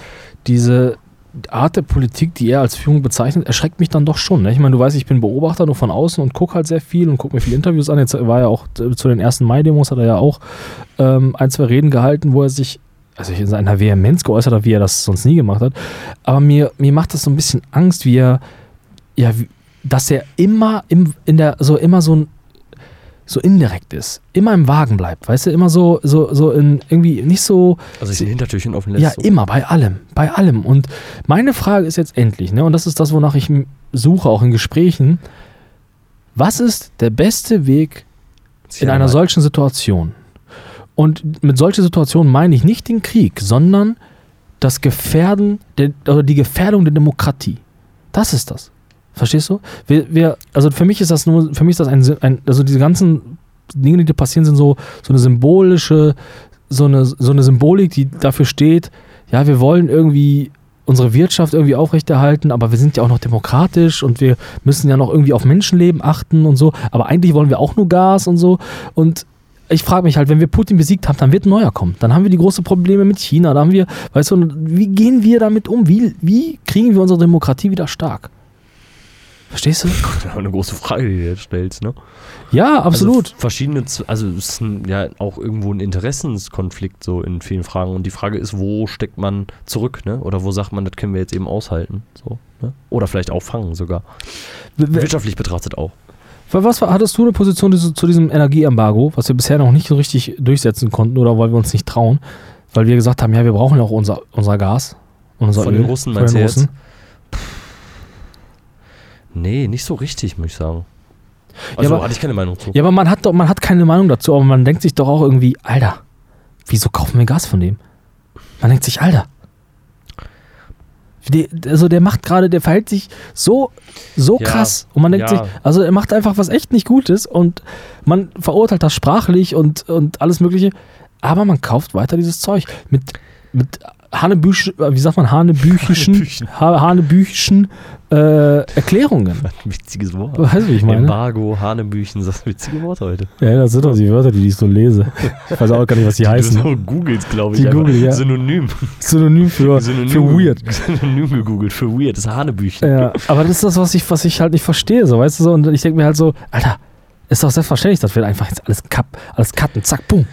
diese Art der Politik, die er als Führung bezeichnet, erschreckt mich dann doch schon. Ne? Ich meine, du weißt, ich bin Beobachter nur von außen und gucke halt sehr viel und gucke mir viele Interviews an. Jetzt war ja auch äh, zu den ersten Mai-Demos hat er ja auch ähm, ein, zwei Reden gehalten, wo er sich also in seiner Vehemenz geäußert hat, wie er das sonst nie gemacht hat. Aber mir, mir macht das so ein bisschen Angst, wie er, ja, wie, dass er immer im, in der, so immer so ein so indirekt ist, immer im Wagen bleibt, weißt du, immer so, so, so in irgendwie nicht so, Also sich ein Hintertürchen offen lässt. ja, so. immer, bei allem, bei allem. Und meine Frage ist jetzt endlich, ne, und das ist das, wonach ich suche, auch in Gesprächen, was ist der beste Weg in einer solchen Situation? Und mit solcher Situation meine ich nicht den Krieg, sondern das Gefährden, der, oder die Gefährdung der Demokratie. Das ist das. Verstehst du? Wir, wir, also für mich ist das nur, für mich ist das ein, ein also diese ganzen Dinge, die da passieren, sind so, so eine symbolische, so eine, so eine Symbolik, die dafür steht, ja, wir wollen irgendwie unsere Wirtschaft irgendwie aufrechterhalten, aber wir sind ja auch noch demokratisch und wir müssen ja noch irgendwie auf Menschenleben achten und so, aber eigentlich wollen wir auch nur Gas und so und ich frage mich halt, wenn wir Putin besiegt haben, dann wird ein neuer kommen. Dann haben wir die großen Probleme mit China. Da haben wir, weißt du, wie gehen wir damit um? Wie, wie kriegen wir unsere Demokratie wieder stark? Verstehst du? Das ist eine große Frage, die du jetzt stellst, ne? Ja, absolut. Also verschiedene, also es ist ein, ja auch irgendwo ein Interessenskonflikt so in vielen Fragen. Und die Frage ist, wo steckt man zurück, ne? Oder wo sagt man, das können wir jetzt eben aushalten, so, ne? Oder vielleicht auch fangen sogar. Wirtschaftlich betrachtet auch. Was war, hattest du eine Position zu diesem Energieembargo, was wir bisher noch nicht so richtig durchsetzen konnten oder weil wir uns nicht trauen? Weil wir gesagt haben, ja, wir brauchen ja auch unser, unser Gas und unser Von Öl. den Russen meinst du jetzt? Nee, nicht so richtig, muss ich sagen. Ja, Also aber- hatte ich keine Meinung zu. Ja, aber man hat doch, man hat keine Meinung dazu, aber man denkt sich doch auch irgendwie, Alter, wieso kaufen wir Gas von dem? Man denkt sich, Alter. Der, also der macht gerade, der verhält sich so, so Ja, krass und man denkt ja. sich, also er macht einfach was echt nicht Gutes und man verurteilt das sprachlich und, und alles mögliche, aber man kauft weiter dieses Zeug mit, mit Hanebüch, wie sagt man, Hanebüchischen, Hanebüchen. Ha- Hanebüchischen äh, Erklärungen. Ein witziges Wort. Weißt du, wie ich meine? Embargo, Hanebüchen, das ist ein witziges Wort heute. Ja, das sind doch die Wörter, die ich so lese. Ich weiß auch gar nicht, was die heißen. Du so googelst, glaube ich. Die google, ja. Synonym. Synonym für, Synonym für weird. Synonym gegoogelt, für weird, das ist Hanebüchen. Ja, aber das ist das, was ich, was ich halt nicht verstehe, so, weißt du so? Und ich denke mir halt so, Alter, ist doch selbstverständlich, dass wir einfach jetzt alles kapp, alles cutten, zack, boom.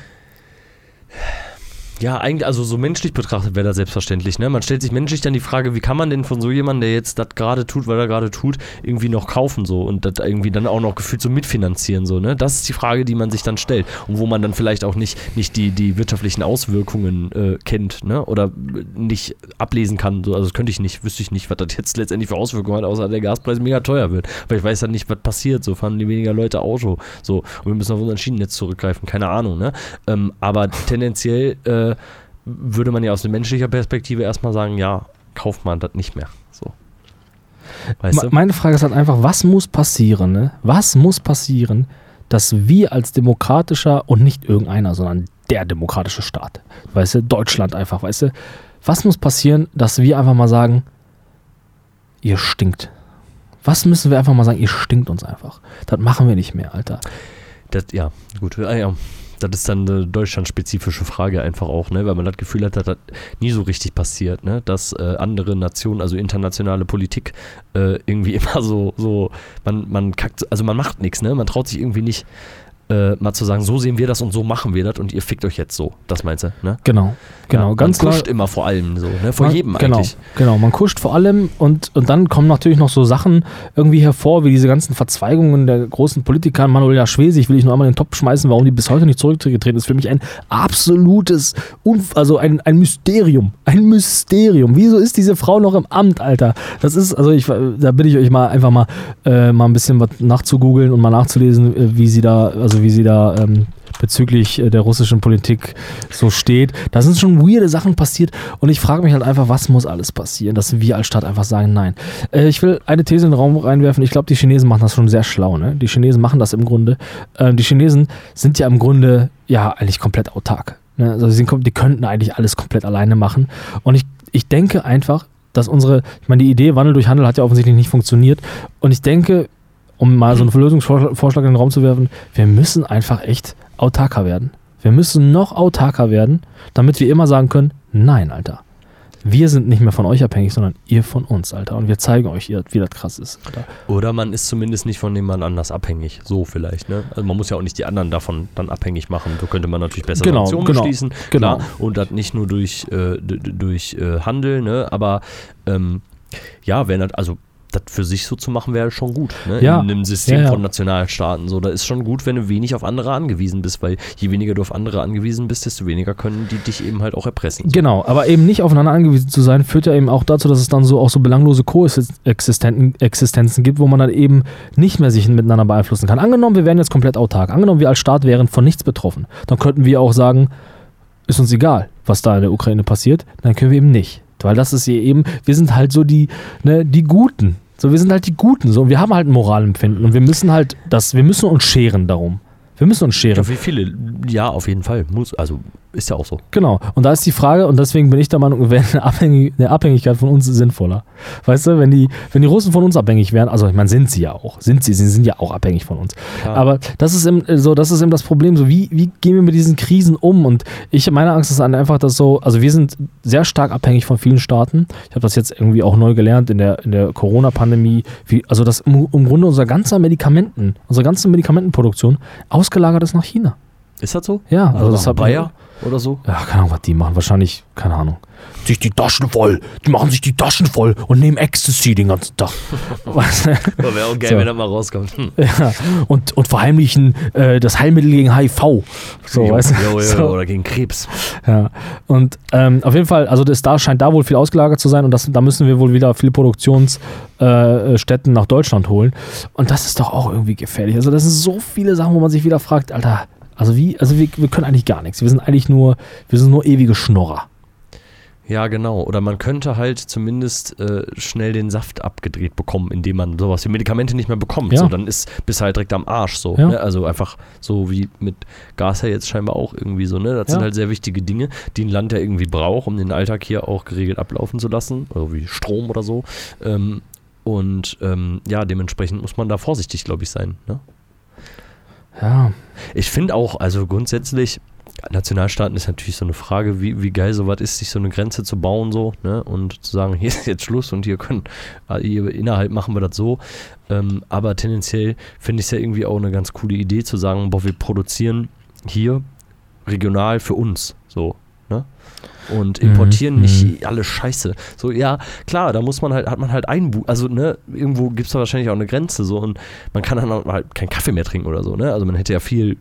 Ja, eigentlich, also so menschlich betrachtet wäre das selbstverständlich. Ne? Man stellt sich menschlich dann die Frage, wie kann man denn von so jemandem, der jetzt das gerade tut, weil er gerade tut, irgendwie noch kaufen so und das irgendwie dann auch noch gefühlt so mitfinanzieren so. Ne? Das ist die Frage, die man sich dann stellt und wo man dann vielleicht auch nicht, nicht die, die wirtschaftlichen Auswirkungen äh, kennt ne? oder nicht ablesen kann. So. Also das könnte ich nicht, wüsste ich nicht, was das jetzt letztendlich für Auswirkungen hat, außer der Gaspreis mega teuer wird. Weil ich weiß dann nicht, was passiert. So fahren die weniger Leute Auto. So und wir müssen auf unser Schienennetz zurückgreifen. Keine Ahnung. Ne? Ähm, aber tendenziell äh, würde man ja aus menschlicher Perspektive erstmal sagen, ja, kauft man das nicht mehr. So. Weißt du? Meine Frage ist halt einfach, was muss passieren, ne? Was muss passieren, dass wir als demokratischer und nicht irgendeiner, sondern der demokratische Staat, weißt du, Deutschland einfach, weißt du, was muss passieren, dass wir einfach mal sagen, ihr stinkt. Was müssen wir einfach mal sagen, ihr stinkt uns einfach. Das machen wir nicht mehr, Alter. Das, ja, gut. Ah, ja. Das ist dann eine deutschlandspezifische Frage einfach auch, ne? weil man das Gefühl hat, dass das nie so richtig passiert, ne? dass äh, andere Nationen, also internationale Politik, äh, irgendwie immer so, so man, man kackt, also man macht nichts, ne? man traut sich irgendwie nicht äh, mal zu sagen, so sehen wir das und so machen wir das und ihr fickt euch jetzt so. Das meinst du, ne? Genau, genau, ja, ganz man klar. kuscht immer vor allem so, ne? Vor Man- jedem genau, eigentlich. Genau, man kuscht vor allem und, und dann kommen natürlich noch so Sachen irgendwie hervor, wie diese ganzen Verzweigungen der großen Politiker. Manuela Schwesig will ich nur einmal in den Topf schmeißen, warum die bis heute nicht zurückgetreten ist. Für mich ein absolutes, Unf also ein, ein Mysterium. Ein Mysterium. Wieso ist diese Frau noch im Amt, Alter? Das ist, also ich, da bitte ich euch mal einfach mal, äh, mal ein bisschen was nachzugoogeln und mal nachzulesen, äh, wie sie da, also wie sie da ähm, bezüglich äh, der russischen Politik so steht. Da sind schon weirde Sachen passiert und ich frage mich halt einfach, was muss alles passieren, dass wir als Stadt einfach sagen, nein. Äh, ich will eine These in den Raum reinwerfen. Ich glaube, die Chinesen machen das schon sehr schlau. Ne? Die Chinesen machen das im Grunde. Ähm, die Chinesen sind ja im Grunde ja eigentlich komplett autark. Ne? Also sie sind, die könnten eigentlich alles komplett alleine machen. Und ich, ich denke einfach, dass unsere, ich meine, die Idee Wandel durch Handel hat ja offensichtlich nicht funktioniert. Und ich denke, um mal so einen Lösungsvorschlag in den Raum zu werfen, wir müssen einfach echt autarker werden. Wir müssen noch autarker werden, damit wir immer sagen können, nein, Alter. Wir sind nicht mehr von euch abhängig, sondern ihr von uns, Alter. Und wir zeigen euch, wie das krass ist, Alter. Oder man ist zumindest nicht von jemand anders abhängig. So vielleicht, ne? Also man muss ja auch nicht die anderen davon dann abhängig machen. So könnte man natürlich besser Genau, Sanktionen genau, beschließen. genau. Klar. Und das nicht nur durch, äh, durch äh, Handel, ne? Aber ähm, ja, wenn das, also das für sich so zu machen, wäre schon gut. Ne? Ja. In einem System Ja, ja. von Nationalstaaten. So, da ist schon gut, wenn du wenig auf andere angewiesen bist, weil je weniger du auf andere angewiesen bist, desto weniger können die dich eben halt auch erpressen. So. Genau, aber eben nicht aufeinander angewiesen zu sein, führt ja eben auch dazu, dass es dann so auch so belanglose Koexistenzen Existenzen gibt, wo man dann eben nicht mehr sich miteinander beeinflussen kann. Angenommen, wir wären jetzt komplett autark. Angenommen, wir als Staat wären von nichts betroffen. Dann könnten wir auch sagen, ist uns egal, was da in der Ukraine passiert. Dann können wir eben nicht. Weil das ist hier eben, wir sind halt so die, ne, die Guten. So, wir sind halt die Guten. So, und wir haben halt ein Moralempfinden und wir müssen halt das, wir müssen uns scheren darum. Wir müssen uns scheren. Ja, wie viele? Ja, auf jeden Fall. Muss, also ist ja auch so. Genau. Und da ist die Frage, und deswegen bin ich der Meinung, wäre eine, Abhängig eine Abhängigkeit von uns sinnvoller. Weißt du, wenn die, wenn die Russen von uns abhängig wären, also ich meine, sind sie ja auch. Sind sie, sie sind ja auch abhängig von uns. Klar. Aber das ist eben, so, das ist eben das Problem. So, wie, wie gehen wir mit diesen Krisen um? Und ich, meine Angst ist einfach, dass so, also wir sind sehr stark abhängig von vielen Staaten. Ich habe das jetzt irgendwie auch neu gelernt in der, in der Corona-Pandemie, also dass im, im Grunde unser ganzer Medikamenten, unsere ganze Medikamentenproduktion ausgelagert ist nach China. Ist das so? Ja, also, das hat Bayer oder so? ja, keine Ahnung, was die machen. Wahrscheinlich, keine Ahnung. Sich die Taschen voll. Die machen sich die Taschen voll und nehmen Ecstasy den ganzen Tag. Wäre auch geil, So. wenn er mal rauskommt. Hm. ja. und, und verheimlichen äh, das Heilmittel gegen HIV. So, Jo, weißt du? jo, jo, So. Oder gegen Krebs. Ja. Und ähm, auf jeden Fall, also das, da scheint da wohl viel ausgelagert zu sein und das, da müssen wir wohl wieder viele Produktionsstätten äh, Stätten nach Deutschland holen. Und das ist doch auch irgendwie gefährlich. Also das sind so viele Sachen, wo man sich wieder fragt, Alter, also wie, also wir, wir können eigentlich gar nichts. Wir sind eigentlich nur, wir sind nur ewige Schnorrer. Ja, genau. Oder man könnte halt zumindest äh, schnell den Saft abgedreht bekommen, indem man sowas wie Medikamente nicht mehr bekommt. Ja. So, dann ist bist halt direkt am Arsch so. Ja. Ne? Also einfach so wie mit Gas ja jetzt scheinbar auch irgendwie so. Ne? Das sind Ja. halt sehr wichtige Dinge, die ein Land ja irgendwie braucht, um den Alltag hier auch geregelt ablaufen zu lassen. Also wie Strom oder so. Ähm, und ähm, ja, dementsprechend muss man da vorsichtig, glaube ich, sein. Ne? Ja. Ich finde auch, also grundsätzlich, Nationalstaaten ist natürlich so eine Frage, wie, wie geil sowas ist, sich so eine Grenze zu bauen, so, ne? Und zu sagen, hier ist jetzt Schluss und hier können, hier innerhalb machen wir das so. Ähm, aber tendenziell finde ich es ja irgendwie auch eine ganz coole Idee zu sagen, boah, wir produzieren hier regional für uns, so? Und importieren Mhm, nicht alle Scheiße. So, ja, klar, da muss man halt, hat man halt Einbu, also, ne, irgendwo gibt es da wahrscheinlich auch eine Grenze, so, und man kann dann auch halt keinen Kaffee mehr trinken oder so, ne? Also man hätte ja viel,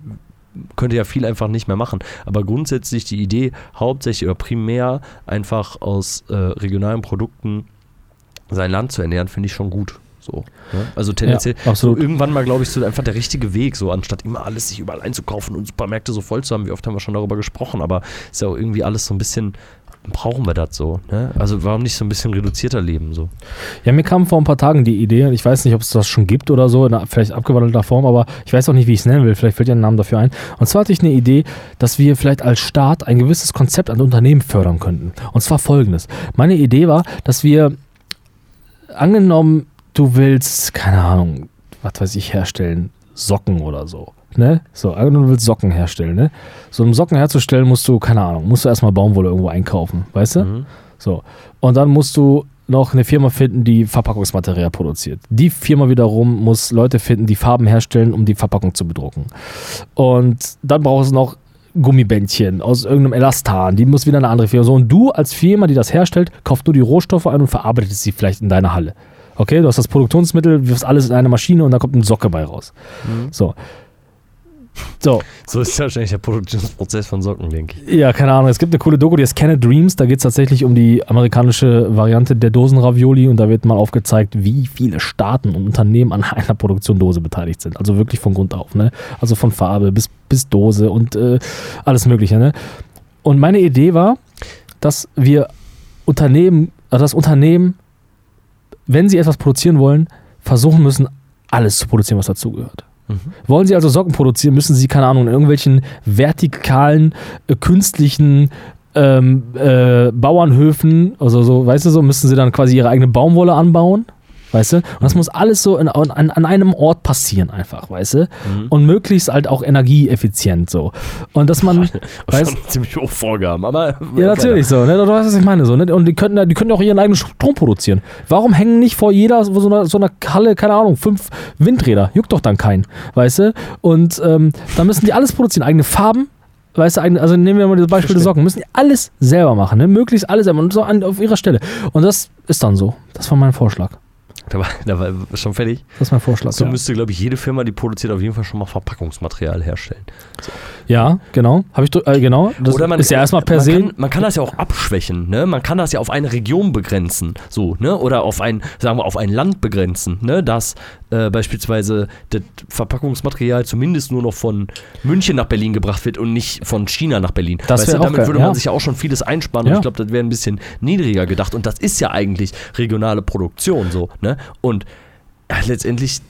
könnte ja viel einfach nicht mehr machen. Aber grundsätzlich die Idee, hauptsächlich oder primär einfach aus äh, regionalen Produkten sein Land zu ernähren, finde ich schon gut. So, ne? Also tendenziell Ja. So irgendwann mal, glaube ich, so einfach der richtige Weg, so anstatt immer alles sich überall einzukaufen und Supermärkte so voll zu haben. Wie oft haben wir schon darüber gesprochen, aber ist ja auch irgendwie alles so ein bisschen, brauchen wir das so? Ne? Also warum nicht so ein bisschen reduzierter leben so? Ja, mir kam vor ein paar Tagen die Idee, ich weiß nicht, ob es das schon gibt oder so, in einer vielleicht abgewandelter Form, aber ich weiß auch nicht, wie ich es nennen will. Vielleicht fällt dir ein Name dafür ein. Und zwar hatte ich eine Idee, dass wir vielleicht als Staat ein gewisses Konzept an Unternehmen fördern könnten. Und zwar folgendes. Meine Idee war, dass wir, angenommen, du willst, keine Ahnung, was weiß ich, herstellen, Socken oder so. Ne? So, du willst Socken herstellen, ne? So, um Socken herzustellen, musst du, keine Ahnung, musst du erstmal Baumwolle irgendwo einkaufen, weißt du? Mhm. So. Und dann musst du noch eine Firma finden, die Verpackungsmaterial produziert. Die Firma wiederum muss Leute finden, die Farben herstellen, um die Verpackung zu bedrucken. Und dann braucht es noch Gummibändchen aus irgendeinem Elastan. Die muss wieder eine andere Firma. So, und du als Firma, die das herstellt, kauft nur die Rohstoffe ein und verarbeitet sie vielleicht in deiner Halle. Okay, du hast das Produktionsmittel, wirfst alles in eine Maschine und da kommt ein Socke bei raus. So. So, So ist wahrscheinlich der Produktionsprozess von Socken, denke ich. ja, keine Ahnung. Es gibt eine coole Doku, die heißt Can Dreams. Da geht es tatsächlich um die amerikanische Variante der Dosenravioli und da wird mal aufgezeigt, wie viele Staaten und Unternehmen an einer Produktion Dose beteiligt sind. Also wirklich von Grund auf. Ne? Also von Farbe bis, bis Dose und äh, alles Mögliche. Ne? Und meine Idee war, dass wir Unternehmen, also das Unternehmen, wenn sie etwas produzieren wollen, versuchen müssen, alles zu produzieren, was dazugehört. Wollen Sie also Socken produzieren, müssen Sie, keine Ahnung, in irgendwelchen vertikalen, äh, künstlichen ähm, äh, Bauernhöfen, also so, weißt du, so müssen Sie dann quasi Ihre eigene Baumwolle anbauen. Weißt du? Und das muss alles so in, an, an einem Ort passieren, einfach, weißt du? Und möglichst halt auch energieeffizient so. Und dass man. weißt, ziemlich hoch Vorgaben, aber. ja, natürlich so, ne? Du weißt, was ich meine, so, ne? Und die könnten, ja- die auch ihren eigenen Strom produzieren. Warum hängen nicht vor jeder so einer, so einer Halle, keine Ahnung, fünf Windräder? Juckt doch dann keinen, weißt du? Und ähm, da müssen die alles produzieren, eigene Farben. Weißt du, also nehmen wir mal das Beispiel der Socken, müssen die alles selber machen, ne? möglichst alles selber und so an, auf ihrer Stelle. Und das ist dann so. Das war mein Vorschlag. Da war, da war schon fertig. Das ist mein Vorschlag. So ja. müsste, glaube ich, jede Firma, die produziert, auf jeden Fall schon mal Verpackungsmaterial herstellen. ja, genau. Habe ich äh, genau. Das ist ja erstmal per man se. Kann, man kann das ja auch abschwächen, ne? Man kann das ja auf eine Region begrenzen, so, ne? Oder auf ein, sagen wir, auf ein Land begrenzen, ne? Dass äh, beispielsweise das Verpackungsmaterial zumindest nur noch von München nach Berlin gebracht wird und nicht von China nach Berlin. Das weißt du, damit würde ja. man sich ja auch schon vieles einsparen Ja. und ich glaube, das wäre ein bisschen niedriger gedacht. Und das ist ja eigentlich regionale Produktion so, ne? Und ja, letztendlich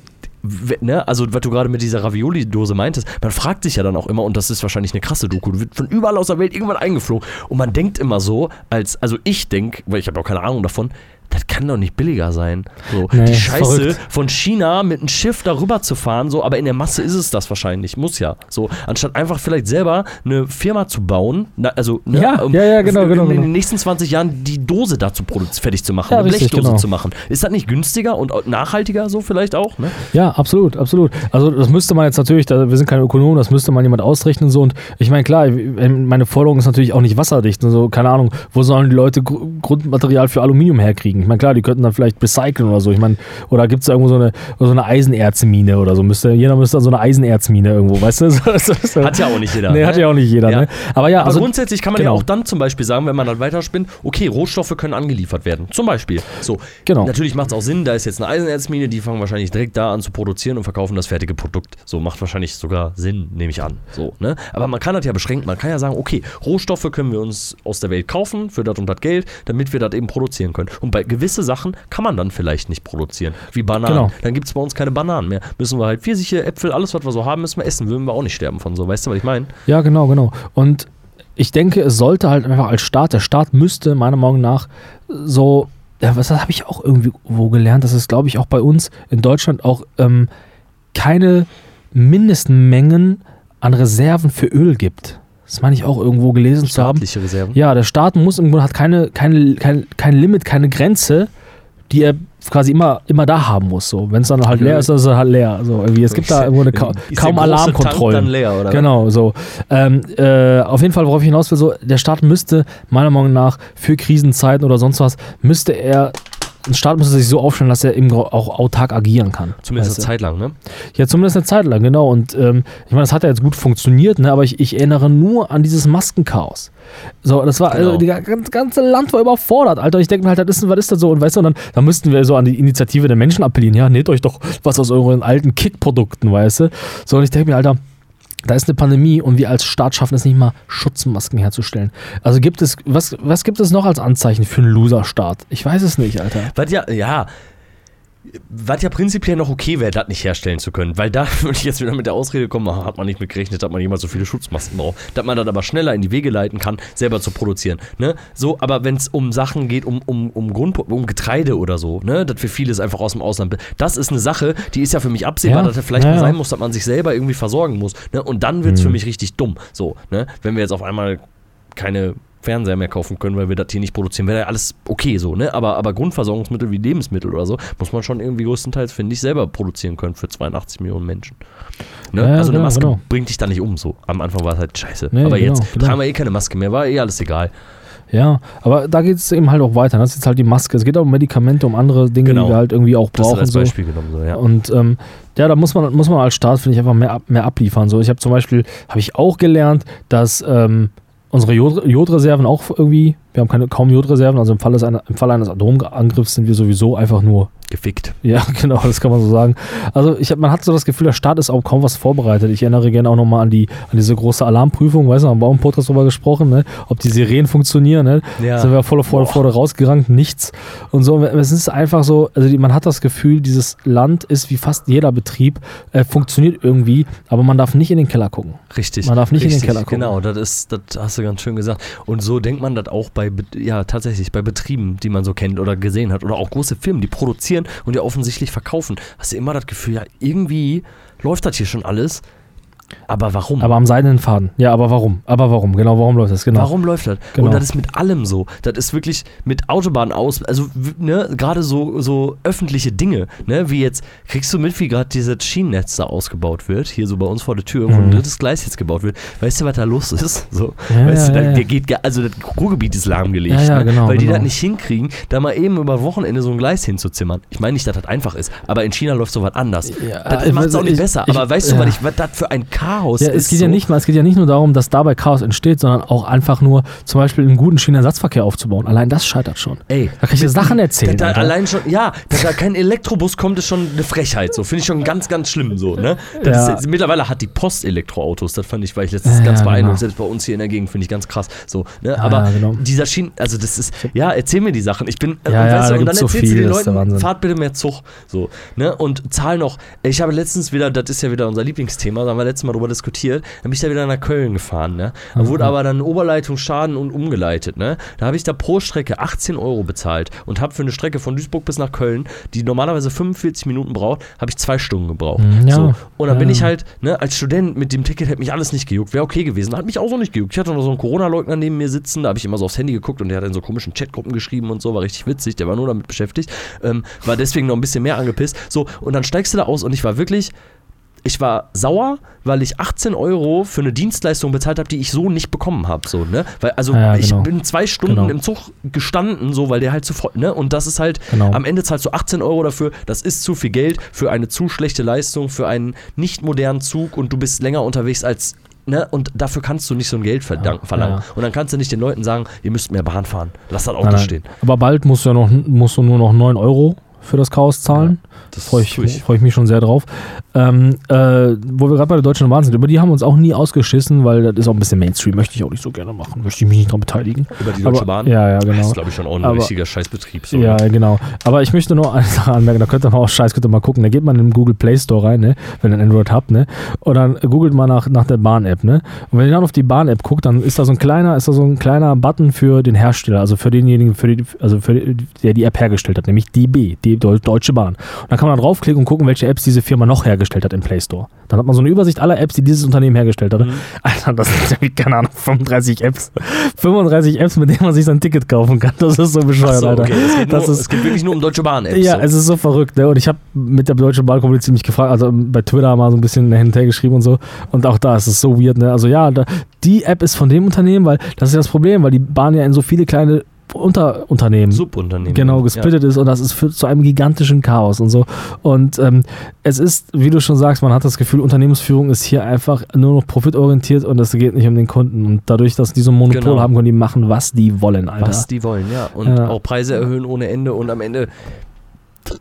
Ne, also was du gerade mit dieser Ravioli-Dose meintest, man fragt sich ja dann auch immer, und das ist wahrscheinlich eine krasse Doku, du wird von überall aus der Welt irgendwann eingeflogen und man denkt immer so, als, also ich denke, weil ich habe auch keine Ahnung davon, das kann doch nicht billiger sein. So, Nee, die Scheiße verrückt. von China mit einem Schiff darüber zu fahren, so, aber in der Masse ist es das wahrscheinlich, muss ja. So, anstatt einfach vielleicht selber eine Firma zu bauen, na, also ne, Ja, ja, ja, genau, in, genau, in genau. den nächsten 20 Jahren die Dose dazu fertig zu machen, Ja, eine richtig, Blechdose genau. zu machen. Ist das nicht günstiger und nachhaltiger so vielleicht auch? Ne? Ja, absolut, absolut. Also das müsste man jetzt natürlich, da, wir sind keine Ökonomen, das müsste man jemand ausrechnen so und ich meine klar, meine Forderung ist natürlich auch nicht wasserdicht, also keine Ahnung, wo sollen die Leute Gr Grundmaterial für Aluminium herkriegen? Ich meine klar, die könnten dann vielleicht recyceln oder so. Ich meine, oder gibt es irgendwo so eine, so eine Eisenerzmine oder so? Müsste, jeder müsste dann so eine Eisenerzmine irgendwo, weißt du? Hat ja auch nicht jeder. Nee, ne? hat ja auch nicht jeder, Ja. ne? Aber ja, Aber also grundsätzlich kann man genau. ja auch dann zum Beispiel sagen, wenn man dann weiterspinnt, okay, Rohstoffe können angeliefert werden. Zum Beispiel. So. Genau. Natürlich macht es auch Sinn, da ist jetzt eine Eisenerzmine, die fangen wahrscheinlich direkt da an zu produzieren und verkaufen das fertige Produkt. So macht wahrscheinlich sogar Sinn, nehme ich an. So, ne? Aber man kann das ja beschränken. Man kann ja sagen, okay, Rohstoffe können wir uns aus der Welt kaufen für das und das Geld, damit wir das eben produzieren können. Und bei gewisse Sachen kann man dann vielleicht nicht produzieren. Wie Bananen. Genau. Dann gibt es bei uns keine Bananen mehr. Müssen wir halt Pfirsiche, Äpfel, alles, was wir so haben, müssen wir essen. Würden wir auch nicht sterben von so. Weißt du, was ich meine? Ja, genau, genau. Und ich denke, es sollte halt einfach als Staat, der Staat müsste meiner Meinung nach so, ja, was habe ich auch irgendwie wo gelernt, dass es, glaube ich, auch bei uns in Deutschland auch ähm, keine Mindestmengen an Reserven für Öl gibt. Das meine ich auch irgendwo gelesen zu haben. Reserven. Ja, der Staat muss im Grunde hat keine, keine, kein, kein Limit, keine Grenze, die er quasi immer, immer da haben muss. So. Wenn es dann halt leer ist, dann ist es halt leer. So, irgendwie. Es gibt da irgendwo eine ka Ist kaum Alarmkontrollen. Tank dann leer, oder? Genau, so. Ähm, äh, auf jeden Fall, worauf ich hinaus will, so, der Staat müsste, meiner Meinung nach, für Krisenzeiten oder sonst was, müsste er, ein Staat müsste sich so aufstellen, dass er eben auch autark agieren kann. Zumindest Weißt eine? Zeit lang, ne? Ja, zumindest eine Zeit lang, genau. Und ähm, ich meine, das hat ja jetzt gut funktioniert, ne? aber ich, ich erinnere nur an dieses Maskenchaos. So, das war, Genau. also, die ganze, Land war überfordert, Alter. Ich denke mir halt, das ist, was ist das so? Und weißt du, und dann, dann müssten wir so an die Initiative der Menschen appellieren. Ja, nehmt euch doch was aus euren alten Kick-Produkten, weißt du? So, und ich denke mir, Alter, da ist eine Pandemie und wir als Staat schaffen es nicht mal, Schutzmasken herzustellen. Also gibt es, was, was gibt es noch als Anzeichen für einen Loser-Staat? Ich weiß es nicht, Alter. Was ja, ja, was ja prinzipiell noch okay wäre, das nicht herstellen zu können. Weil da würde ich jetzt wieder mit der Ausrede kommen, hat man nicht mit gerechnet, dass man jemals so viele Schutzmasken braucht. Dass man das aber schneller in die Wege leiten kann, selber zu produzieren. Ne? So, aber wenn es um Sachen geht, um, um, um, Grund, um Getreide oder so, ne, das für vieles einfach aus dem Ausland, das ist eine Sache, die ist ja für mich absehbar, Ja, dass das vielleicht ja, mal sein muss, dass man sich selber irgendwie versorgen muss. Ne? Und dann wird es für Mhm. mich richtig dumm. So, ne? Wenn wir jetzt auf einmal keine Fernseher mehr kaufen können, weil wir das hier nicht produzieren. Wäre ja alles okay so, ne? Aber, aber Grundversorgungsmittel wie Lebensmittel oder so muss man schon irgendwie größtenteils, finde ich, selber produzieren können für 82 Millionen Menschen. Ne? Ja, also eine genau, Maske genau. bringt dich da nicht um so. Am Anfang war es halt scheiße. Nee, aber genau, jetzt tragen wir eh keine Maske mehr, war eh alles egal. Ja, aber da geht es eben halt auch weiter. Das ist jetzt halt die Maske. Es geht auch um Medikamente, um andere Dinge, Genau. die wir halt irgendwie auch Das ist brauchen. als So. Beispiel genommen, so, ja. Und ähm, ja, da muss man, muss man als Staat, finde ich, einfach mehr, mehr abliefern. So, ich habe zum Beispiel, habe ich auch gelernt, dass ähm, unsere Jod, Jodreserven auch irgendwie, wir haben keine, kaum Jodreserven, also im Fall, einer, im Fall eines Atomangriffs sind wir sowieso einfach nur Gefickt. ja, genau, das kann man so sagen. Also ich hab, man hat so das Gefühl, der Staat ist auch kaum was vorbereitet. Ich erinnere gerne auch nochmal an, die, an diese große Alarmprüfung, weißt du, haben wir auch im Podcast drüber gesprochen, ne? ob die Sirenen funktionieren. Ne? Ja. Sind wir voll vor, vor rausgerannt, nichts. Und so, es ist einfach so, also die, man hat das Gefühl, dieses Land ist wie fast jeder Betrieb, äh, funktioniert irgendwie, aber man darf nicht in den Keller gucken. Richtig. Man darf nicht in den Richtig, Keller gucken. Genau, das ist, das hast du ganz schön gesagt. Und so denkt man das auch bei, Be- ja, tatsächlich bei Betrieben, die man so kennt oder gesehen hat. Oder auch große Firmen, die produzieren und ja offensichtlich verkaufen. Hast du immer das Gefühl, ja, irgendwie läuft das hier schon alles. Aber warum? Aber am seidenen Faden. Ja, aber warum? Aber warum? Genau, warum läuft das? Genau. Warum läuft das? Genau. Und das ist mit allem so. Das ist wirklich mit Autobahnen aus, also ne, gerade so, so öffentliche Dinge, ne, wie jetzt, kriegst du mit, wie gerade dieses Schienennetz da ausgebaut wird, hier so bei uns vor der Tür, wo ein Mhm. drittes Gleis jetzt gebaut wird. Weißt du, was da los ist? So, Ja, weißt ja, du, da, ja, geht, also das Ruhrgebiet ist lahmgelegt, Ja, ne? genau, weil die genau. das nicht hinkriegen, da mal eben über Wochenende so ein Gleis hinzuzimmern. Ich meine nicht, dass das einfach ist, aber in China läuft sowas anders. Ja, das ich macht es auch nicht ich- besser. ich- aber weißt du, was, ich, was das für ein Chaos Ja, ist? es geht ja so? nicht mal, es geht ja nicht nur darum, dass dabei Chaos entsteht, sondern auch einfach nur zum Beispiel einen guten Schienenersatzverkehr aufzubauen. Allein das scheitert schon. Ey, Da kann ich dir Sachen erzählen. Da, da allein schon, ja, dass da kein Elektrobus kommt, ist schon eine Frechheit. So finde ich schon ganz, ganz schlimm. So, ne? Ja. ist, mittlerweile hat die Post Elektroautos. Das fand ich, weil ich letztens Ja, ganz ja, beeindruckt. genau. Selbst bei uns hier in der Gegend finde ich ganz krass. So, ne? Ja, Aber ja, genau. dieser Schienen, also das ist, ja, erzähl mir die Sachen. Ich bin, äh, Ja, und, ja, weißt da du, und dann so erzählst du den Leuten, fahrt bitte mehr Zug. So, ne? Und zahl noch. Ich habe letztens wieder, das ist ja wieder unser Lieblingsthema, da haben wir letztes Mal drüber diskutiert, da bin ich da wieder nach Köln gefahren, ne? Da Mhm. wurde aber dann Oberleitung Schaden und umgeleitet, ne? Da habe ich da pro Strecke 18 Euro bezahlt und habe für eine Strecke von Duisburg bis nach Köln, die normalerweise 45 Minuten braucht, habe ich zwei Stunden gebraucht. Mhm, ja. So. Und dann Ja, bin ich halt, ne, als Student mit dem Ticket hätte mich alles nicht gejuckt, wäre okay gewesen, hat mich auch so nicht gejuckt. Ich hatte noch so einen Corona-Leugner neben mir sitzen, da habe ich immer so aufs Handy geguckt und der hat in so komischen Chatgruppen geschrieben und so, war richtig witzig, der war nur damit beschäftigt, ähm, war deswegen noch ein bisschen mehr angepisst. So, und dann steigst du da aus und ich war wirklich, ich war sauer, weil ich 18 Euro für eine Dienstleistung bezahlt habe, die ich so nicht bekommen habe. So, ne? Weil, also Ja, ich genau. bin zwei Stunden Genau. im Zug gestanden, so, weil der halt zu voll, ne? Und das ist halt, Genau. am Ende zahlst du 18 Euro dafür, das ist zu viel Geld für eine zu schlechte Leistung, für einen nicht modernen Zug und du bist länger unterwegs als. Ne? Und dafür kannst du nicht so ein Geld Ja, verlangen. ja. Und dann kannst du nicht den Leuten sagen, ihr müsst mehr Bahn fahren. Lass das Auto Nein, nein. stehen. Aber bald musst du ja noch, musst du nur noch 9 Euro für das Chaos zahlen. Das Freue ich, freu ich mich schon sehr drauf. Ähm, äh, wo wir gerade bei der Deutschen Bahn sind, über die haben wir uns auch nie ausgeschissen, weil das ist auch ein bisschen Mainstream. Möchte ich auch nicht so gerne machen. Möchte ich mich nicht daran beteiligen. Über die Deutsche Aber- Bahn. Ja, ja, Das genau. ist, glaube ich, schon auch ein Aber- richtiger Scheißbetrieb. So, Ja, genau. Aber ich möchte nur eine Sache anmerken, da könnt ihr mal auch Scheiß, könnt ihr mal gucken. Da geht man in den Google Play Store rein, ne? wenn ihr ein Android habt, ne? Und dann googelt man nach, nach der Bahn-App, ne? Und wenn ihr dann auf die Bahn-App guckt, dann ist da so ein kleiner, ist da so ein kleiner Button für den Hersteller, also für denjenigen, für die, also für die, der die App hergestellt hat, nämlich DB, die Deutsche Bahn. Und dann kann man da draufklicken und gucken, welche Apps diese Firma noch hergestellt hat im Play Store. Dann hat man so eine Übersicht aller Apps, die dieses Unternehmen hergestellt hat. Mhm. Alter, das sind irgendwie, keine Ahnung, 35 Apps. 35 Apps, mit denen man sich sein Ticket kaufen kann. Das ist so bescheuert, Achso, Alter. okay. Es geht, Das nur, ist- es geht wirklich nur um Deutsche Bahn-Apps. Ja, so. es ist so verrückt, ne? Und ich habe mit der Deutschen Bahn kommuniziert mich gefragt, also bei Twitter mal so ein bisschen hin und her geschrieben und so. Und auch da ist es so weird, ne? Also ja, da, die App ist von dem Unternehmen, weil das ist ja das Problem, weil die Bahn ja in so viele kleine Unterunternehmen Subunternehmen. genau gesplittet ist und das ist führt zu einem gigantischen Chaos und so. Und ähm, es ist, wie du schon sagst, man hat das Gefühl, Unternehmensführung ist hier einfach nur noch profitorientiert und es geht nicht um den Kunden. Und dadurch, dass die so ein Monopol Genau. haben, können die machen, was die wollen, Alter. Was die wollen, ja. Und Ja. auch Preise erhöhen ohne Ende und am Ende.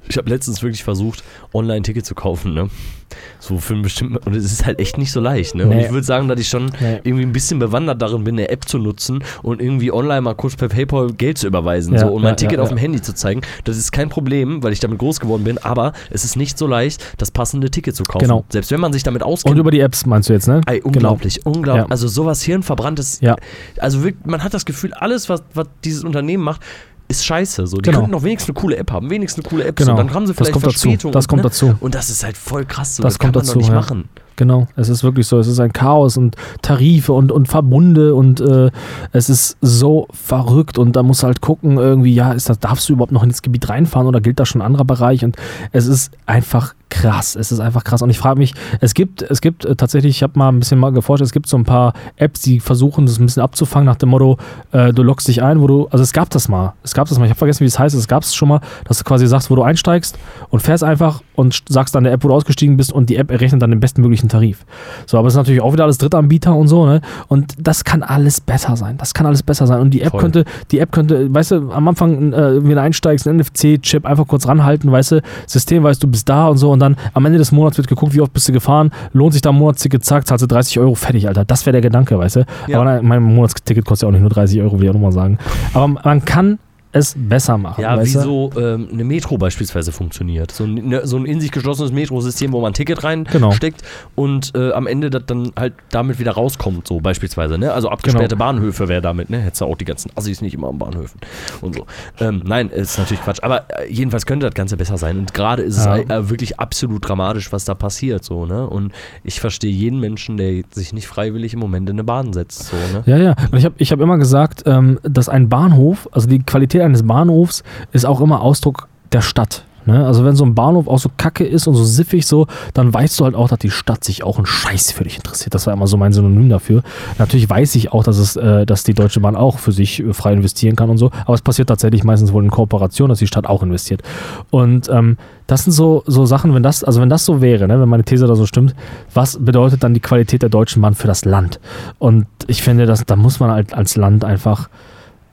Ich habe letztens wirklich versucht, online Ticket zu kaufen, ne? So für einen bestimmten. Und es ist halt echt nicht so leicht, ne? Und Nee. ich würde sagen, dass ich schon Nee. irgendwie ein bisschen bewandert darin bin, eine App zu nutzen und irgendwie online mal kurz per PayPal Geld zu überweisen Ja, so, und mein ja, Ticket ja, auf dem Handy zu zeigen. Das ist kein Problem, weil ich damit groß geworden bin, aber es ist nicht so leicht, das passende Ticket zu kaufen. Genau. Selbst wenn man sich damit auskennt. Und über die Apps meinst du jetzt, ne? Ey, Genau. unglaublich, unglaublich. Ja. Also sowas hirnverbranntes. Ja. Also wirklich, man hat das Gefühl, alles, was, was dieses Unternehmen macht, ist scheiße. So. Die Genau. könnten doch wenigstens eine coole App haben, wenigstens eine coole App. Genau. So. Dann haben sie Das vielleicht kommt dazu. Verspätung. Das kommt ne? dazu. Und das ist halt voll krass. So. Das Das, kann kommt man dazu, nicht ja. machen. Genau, es ist wirklich so. Es ist ein Chaos und Tarife und, und Verbunde und äh, es ist so verrückt und da musst du halt gucken, irgendwie, ja, ist das, darfst du überhaupt noch ins Gebiet reinfahren oder gilt da schon ein anderer Bereich? Und es ist einfach krass. Es ist einfach krass. Und ich frage mich, es gibt, es gibt äh, tatsächlich, ich habe mal ein bisschen mal geforscht, es gibt so ein paar Apps, die versuchen, das ein bisschen abzufangen nach dem Motto, äh, du loggst dich ein, wo du, also es gab das mal, es gab das mal, ich habe vergessen, wie es heißt, es gab es schon mal, dass du quasi sagst, wo du einsteigst und fährst einfach und sagst dann der App, wo du ausgestiegen bist und die App errechnet dann den bestmöglichen Tarif. So, aber es ist natürlich auch wieder alles Drittanbieter und so, ne? Und das kann alles besser sein. Das kann alles besser sein. Und die App Voll. könnte, die App könnte, weißt du, am Anfang, äh, wenn du einsteigst, einen NFC-Chip einfach kurz ranhalten, weißt du, System weiß, du bist da und so und dann am Ende des Monats wird geguckt, wie oft bist du gefahren, lohnt sich da ein Monatsticket, zack, zahlst du 30 Euro, fertig, Alter. Das wäre der Gedanke, weißt du. Ja. Aber nein, mein Monatsticket kostet ja auch nicht nur 30 Euro, will ich auch nochmal sagen. Aber man kann es besser machen. Ja, wie so ähm, eine Metro beispielsweise funktioniert. So ein, ne, so ein in sich geschlossenes Metrosystem, wo man ein Ticket Genau. reinsteckt und äh, am Ende das dann halt damit wieder rauskommt, so beispielsweise. Ne? Also abgesperrte Genau. Bahnhöfe wäre damit, ne? Hättest du auch die ganzen Assis nicht immer an Bahnhöfen und so. Ähm, nein, ist natürlich Quatsch. Aber äh, jedenfalls könnte das Ganze besser sein. Und gerade ist Ja. es äh, wirklich absolut dramatisch, was da passiert. So, ne? Und ich verstehe jeden Menschen, der sich nicht freiwillig im Moment in eine Bahn setzt. So, ne? Ja, ja. Und ich habe ich hab immer gesagt, ähm, dass ein Bahnhof, also die Qualität eines Bahnhofs, ist auch immer Ausdruck der Stadt. Ne? Also wenn so ein Bahnhof auch so kacke ist und so siffig so, dann weißt du halt auch, dass die Stadt sich auch einen Scheiß für dich interessiert. Das war immer so mein Synonym dafür. Natürlich weiß ich auch, dass es, äh, dass die Deutsche Bahn auch für sich äh, frei investieren kann und so, aber es passiert tatsächlich meistens wohl in Kooperation, dass die Stadt auch investiert. Und ähm, das sind so, so Sachen, wenn das, also wenn das so wäre, ne, wenn meine These da so stimmt, was bedeutet dann die Qualität der Deutschen Bahn für das Land? Und ich finde, dass, da muss man halt als Land einfach,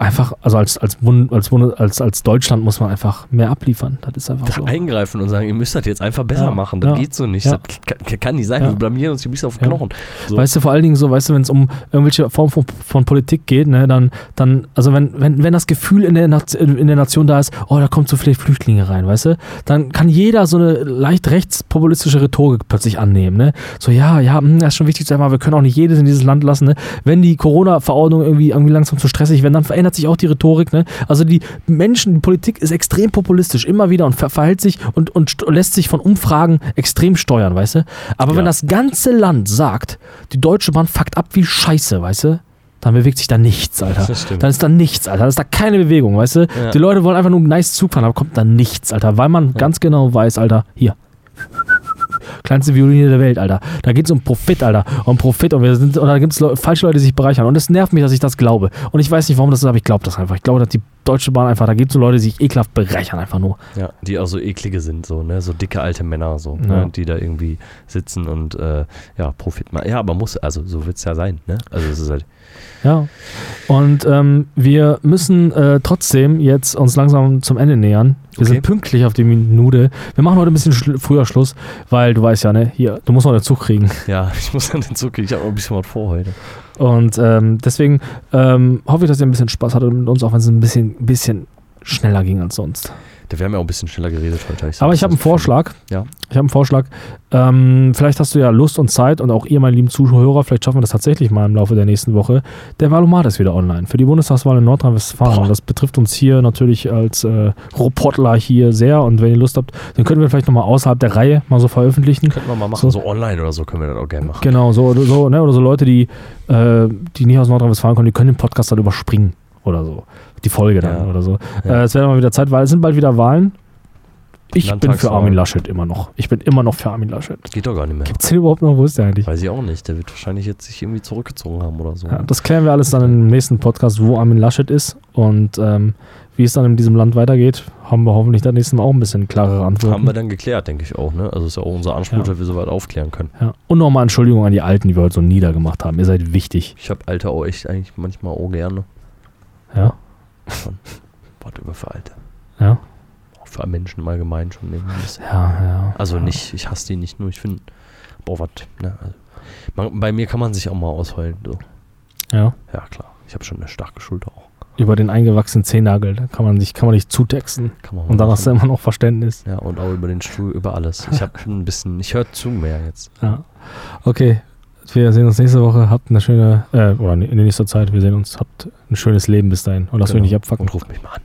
einfach, also als, als, als, als, als Deutschland muss man einfach mehr abliefern. Das ist einfach so. eingreifen und sagen, ihr müsst das jetzt einfach besser Ja, machen. Das ja, geht so nicht. ja. Das kann, kann nicht sein. Wir blamieren uns hier bis auf Ja. Knochen. So. Weißt du, vor allen Dingen so, weißt du, wenn es um irgendwelche Form von, von Politik geht, ne, dann, dann, also wenn, wenn, wenn das Gefühl in der, Nation, in der Nation da ist, oh, da kommt so viele Flüchtlinge rein, weißt du, dann kann jeder so eine leicht rechtspopulistische Rhetorik plötzlich annehmen, ne? So, ja, ja, hm, das ist schon wichtig zu sagen, wir können auch nicht jedes in dieses Land lassen, ne? Wenn die Corona-Verordnungen irgendwie, irgendwie langsam zu stressig werden, dann verändert sich auch die Rhetorik, ne? Also die Menschen, die Politik ist extrem populistisch, immer wieder und ver verhält sich und, und st- lässt sich von Umfragen extrem steuern, weißt du? Aber wenn Ja. das ganze Land sagt, die Deutsche Bahn fuckt ab wie Scheiße, weißt du? Dann bewegt sich da nichts, Alter. Das stimmt. Dann ist da nichts, Alter. Dann ist da keine Bewegung, weißt du? Ja. Die Leute wollen einfach nur nice Zug fahren, aber kommt da nichts, Alter. Weil man ganz genau weiß, Alter, hier. Kleinste Violine der Welt, Alter. Da geht es um Profit, Alter. Um Profit. Und, wir sind, und da gibt es Leu falsche Leute, die sich bereichern. Und es nervt mich, dass ich das glaube. Und ich weiß nicht, warum das ist, aber ich glaube das einfach. Ich glaube, dass die Deutsche Bahn einfach, da gibt es so Leute, die sich ekelhaft bereichern, einfach nur. Ja, die auch so eklige sind, so, ne? So dicke alte Männer, so, Ja. ne? die da irgendwie sitzen und äh, ja, Profit machen. Ja, aber muss, also so wird es ja sein, ne? Also es ist halt. Ja. Und ähm, wir müssen äh, trotzdem jetzt uns langsam zum Ende nähern. Wir Okay. sind pünktlich auf die Minute. Wir machen heute ein bisschen schl- früher Schluss, weil du weißt ja, ne, hier, du musst noch den Zug kriegen. Ja, ich muss dann den Zug kriegen. Ich habe ein bisschen was vor heute. Und ähm, deswegen ähm, hoffe ich, dass ihr ein bisschen Spaß hattet mit uns, auch wenn es ein bisschen, bisschen schneller ging als sonst. Da wir haben ja auch ein bisschen schneller geredet heute. so Aber ich habe einen. Vorschlag. Ja. Ich habe einen Vorschlag. Ähm, vielleicht hast du ja Lust und Zeit und auch ihr, meine lieben Zuhörer, vielleicht schaffen wir das tatsächlich mal im Laufe der nächsten Woche. Der Valomat ist wieder online für die Bundestagswahl in Nordrhein-Westfalen. Das betrifft uns hier natürlich als äh, Reportler hier sehr. Und wenn ihr Lust habt, dann können wir vielleicht nochmal außerhalb der Reihe mal so veröffentlichen. Könnten wir mal machen, So. so, online oder so können wir das auch gerne machen. Genau, so oder so, ne? Oder so Leute, die, äh, die nicht aus Nordrhein-Westfalen kommen, die können den Podcast dann überspringen oder so. Die Folge dann Ja. oder so. Ja. Äh, es werden mal wieder Zeit, weil es sind bald wieder Wahlen. Ich bin für. Armin Laschet immer noch. Ich bin immer noch für Armin Laschet. Geht doch gar nicht mehr. Gibt's den überhaupt noch? Wo ist der eigentlich? Weiß ich auch nicht. Der wird wahrscheinlich jetzt sich irgendwie zurückgezogen haben oder so. Ja, das klären wir alles dann im nächsten Podcast, wo Armin Laschet ist und ähm, wie es dann in diesem Land weitergeht, haben wir hoffentlich das nächste Mal auch ein bisschen klarere Antworten. haben wir dann geklärt, denke ich auch. Ne? Also ist ja auch unser Anspruch, Ja. dass wir soweit aufklären können. ja. Und nochmal Entschuldigung an die Alten, die wir heute so niedergemacht haben. Ihr seid wichtig. Ich habe Alte auch echt eigentlich manchmal auch gerne. Ja, Warte über für Alte. ja, Auch für Menschen im Allgemeinen schon irgendwie ja, ja. Also ja. nicht, ich hasse die nicht nur, ich finde, boah, was, ne? Also, man, bei mir kann man sich auch mal ausheulen. So. Ja. Ja, klar. Ich habe schon eine starke Schulter auch. Über den eingewachsenen Zehennagel, da kann man sich, kann man nicht zutexten. Kann man Und dann hast du immer noch Verständnis. Ja, und auch über den Stuhl, über alles. Ich habe ein bisschen, ich höre zu mehr jetzt. Ja. Okay. Wir sehen uns nächste Woche. Habt eine schöne, äh, oder in nächster Zeit, wir sehen uns. Habt ein schönes Leben bis dahin. Und lasst euch Genau. nicht abfacken. Und ruft mich mal an.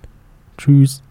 Tschüss.